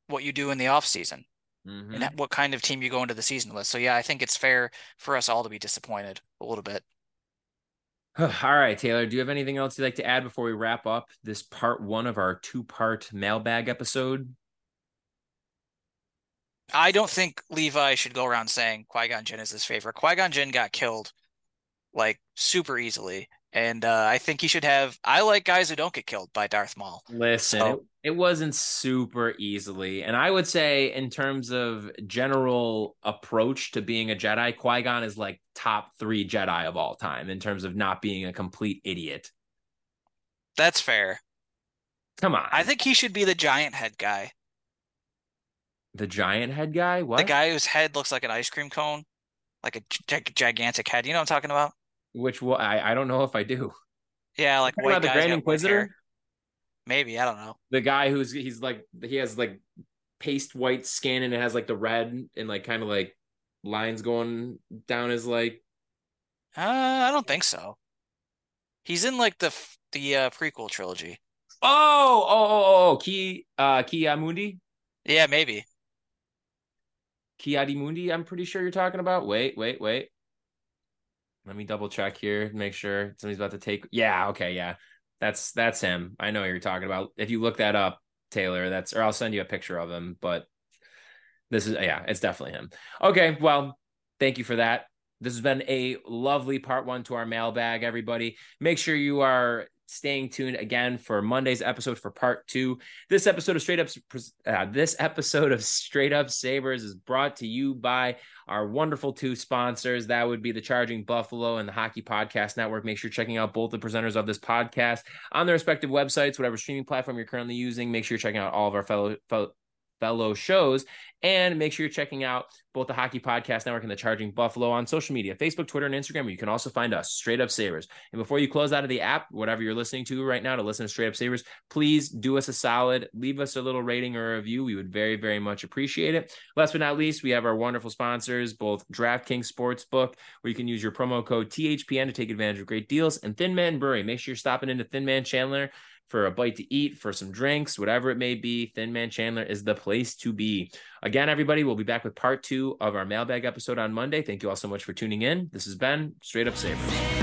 what you do in the offseason mm-hmm. and what kind of team you go into the season with. So yeah, I think it's fair for us all to be disappointed a little bit. All right, Taylor, do you have anything else you'd like to add before we wrap up this part one of our two part mailbag episode? I don't think Levi should go around saying Qui Gon Jinn is his favorite. Qui Gon Jinn got killed like super easily, and uh, I think he should have. I like guys who don't get killed by Darth Maul. Listen, so, it, it wasn't super easily, and I would say in terms of general approach to being a Jedi, Qui Gon is like top three Jedi of all time in terms of not being a complete idiot. That's fair. Come on, I think he should be the giant head guy. The giant head guy? What? The guy whose head looks like an ice cream cone, like a gigantic head. You know what I'm talking about? Which one? I I don't know if I do. Yeah, like white about the Grand Inquisitor. Maybe I don't know. The guy who's he's like he has like paste white skin and it has like the red and like kind of like lines going down his like. Uh, I don't think so. He's in like the the uh, prequel trilogy. Oh, oh, oh, oh, oh. Ki uh? Yeah, maybe. Ki-Adi-Mundi, I'm pretty sure you're talking about. Wait, wait, wait. Let me double check here, make sure somebody's about to take. Yeah, okay, yeah. That's that's him. I know you're talking about. If you look that up, Taylor, that's or I'll send you a picture of him, but this is yeah, it's definitely him. Okay, well, thank you for that. This has been a lovely part one to our mailbag, everybody. Make sure you are staying tuned again for Monday's episode for part two. This episode of Straight Up, uh, this episode of Straight Up Sabres is brought to you by our wonderful two sponsors. That would be the Charging Buffalo and the Hockey Podcast Network. Make sure you're checking out both the presenters of this podcast on their respective websites, whatever streaming platform you're currently using. Make sure you're checking out all of our fellow, fellow fellow shows. And make sure you're checking out both the Hockey Podcast Network and the Charging Buffalo on social media Facebook, Twitter, and Instagram, where you can also find us, Straight Up Sabres. And before you close out of the app, whatever you're listening to right now to listen to Straight Up Sabres, please do us a solid, leave us a little rating or review. We would very, very much appreciate it. Last but not least, we have our wonderful sponsors, both DraftKings Sportsbook, where you can use your promo code THPN to take advantage of great deals, and Thin Man Brewery. Make sure you're stopping into Thin Man Chandler for a bite to eat, for some drinks, whatever it may be, Thin Man Chandler is the place to be. Again, everybody, we'll be back with part two of our mailbag episode on Monday. Thank you all so much for tuning in. This has been Straight Up Sabres.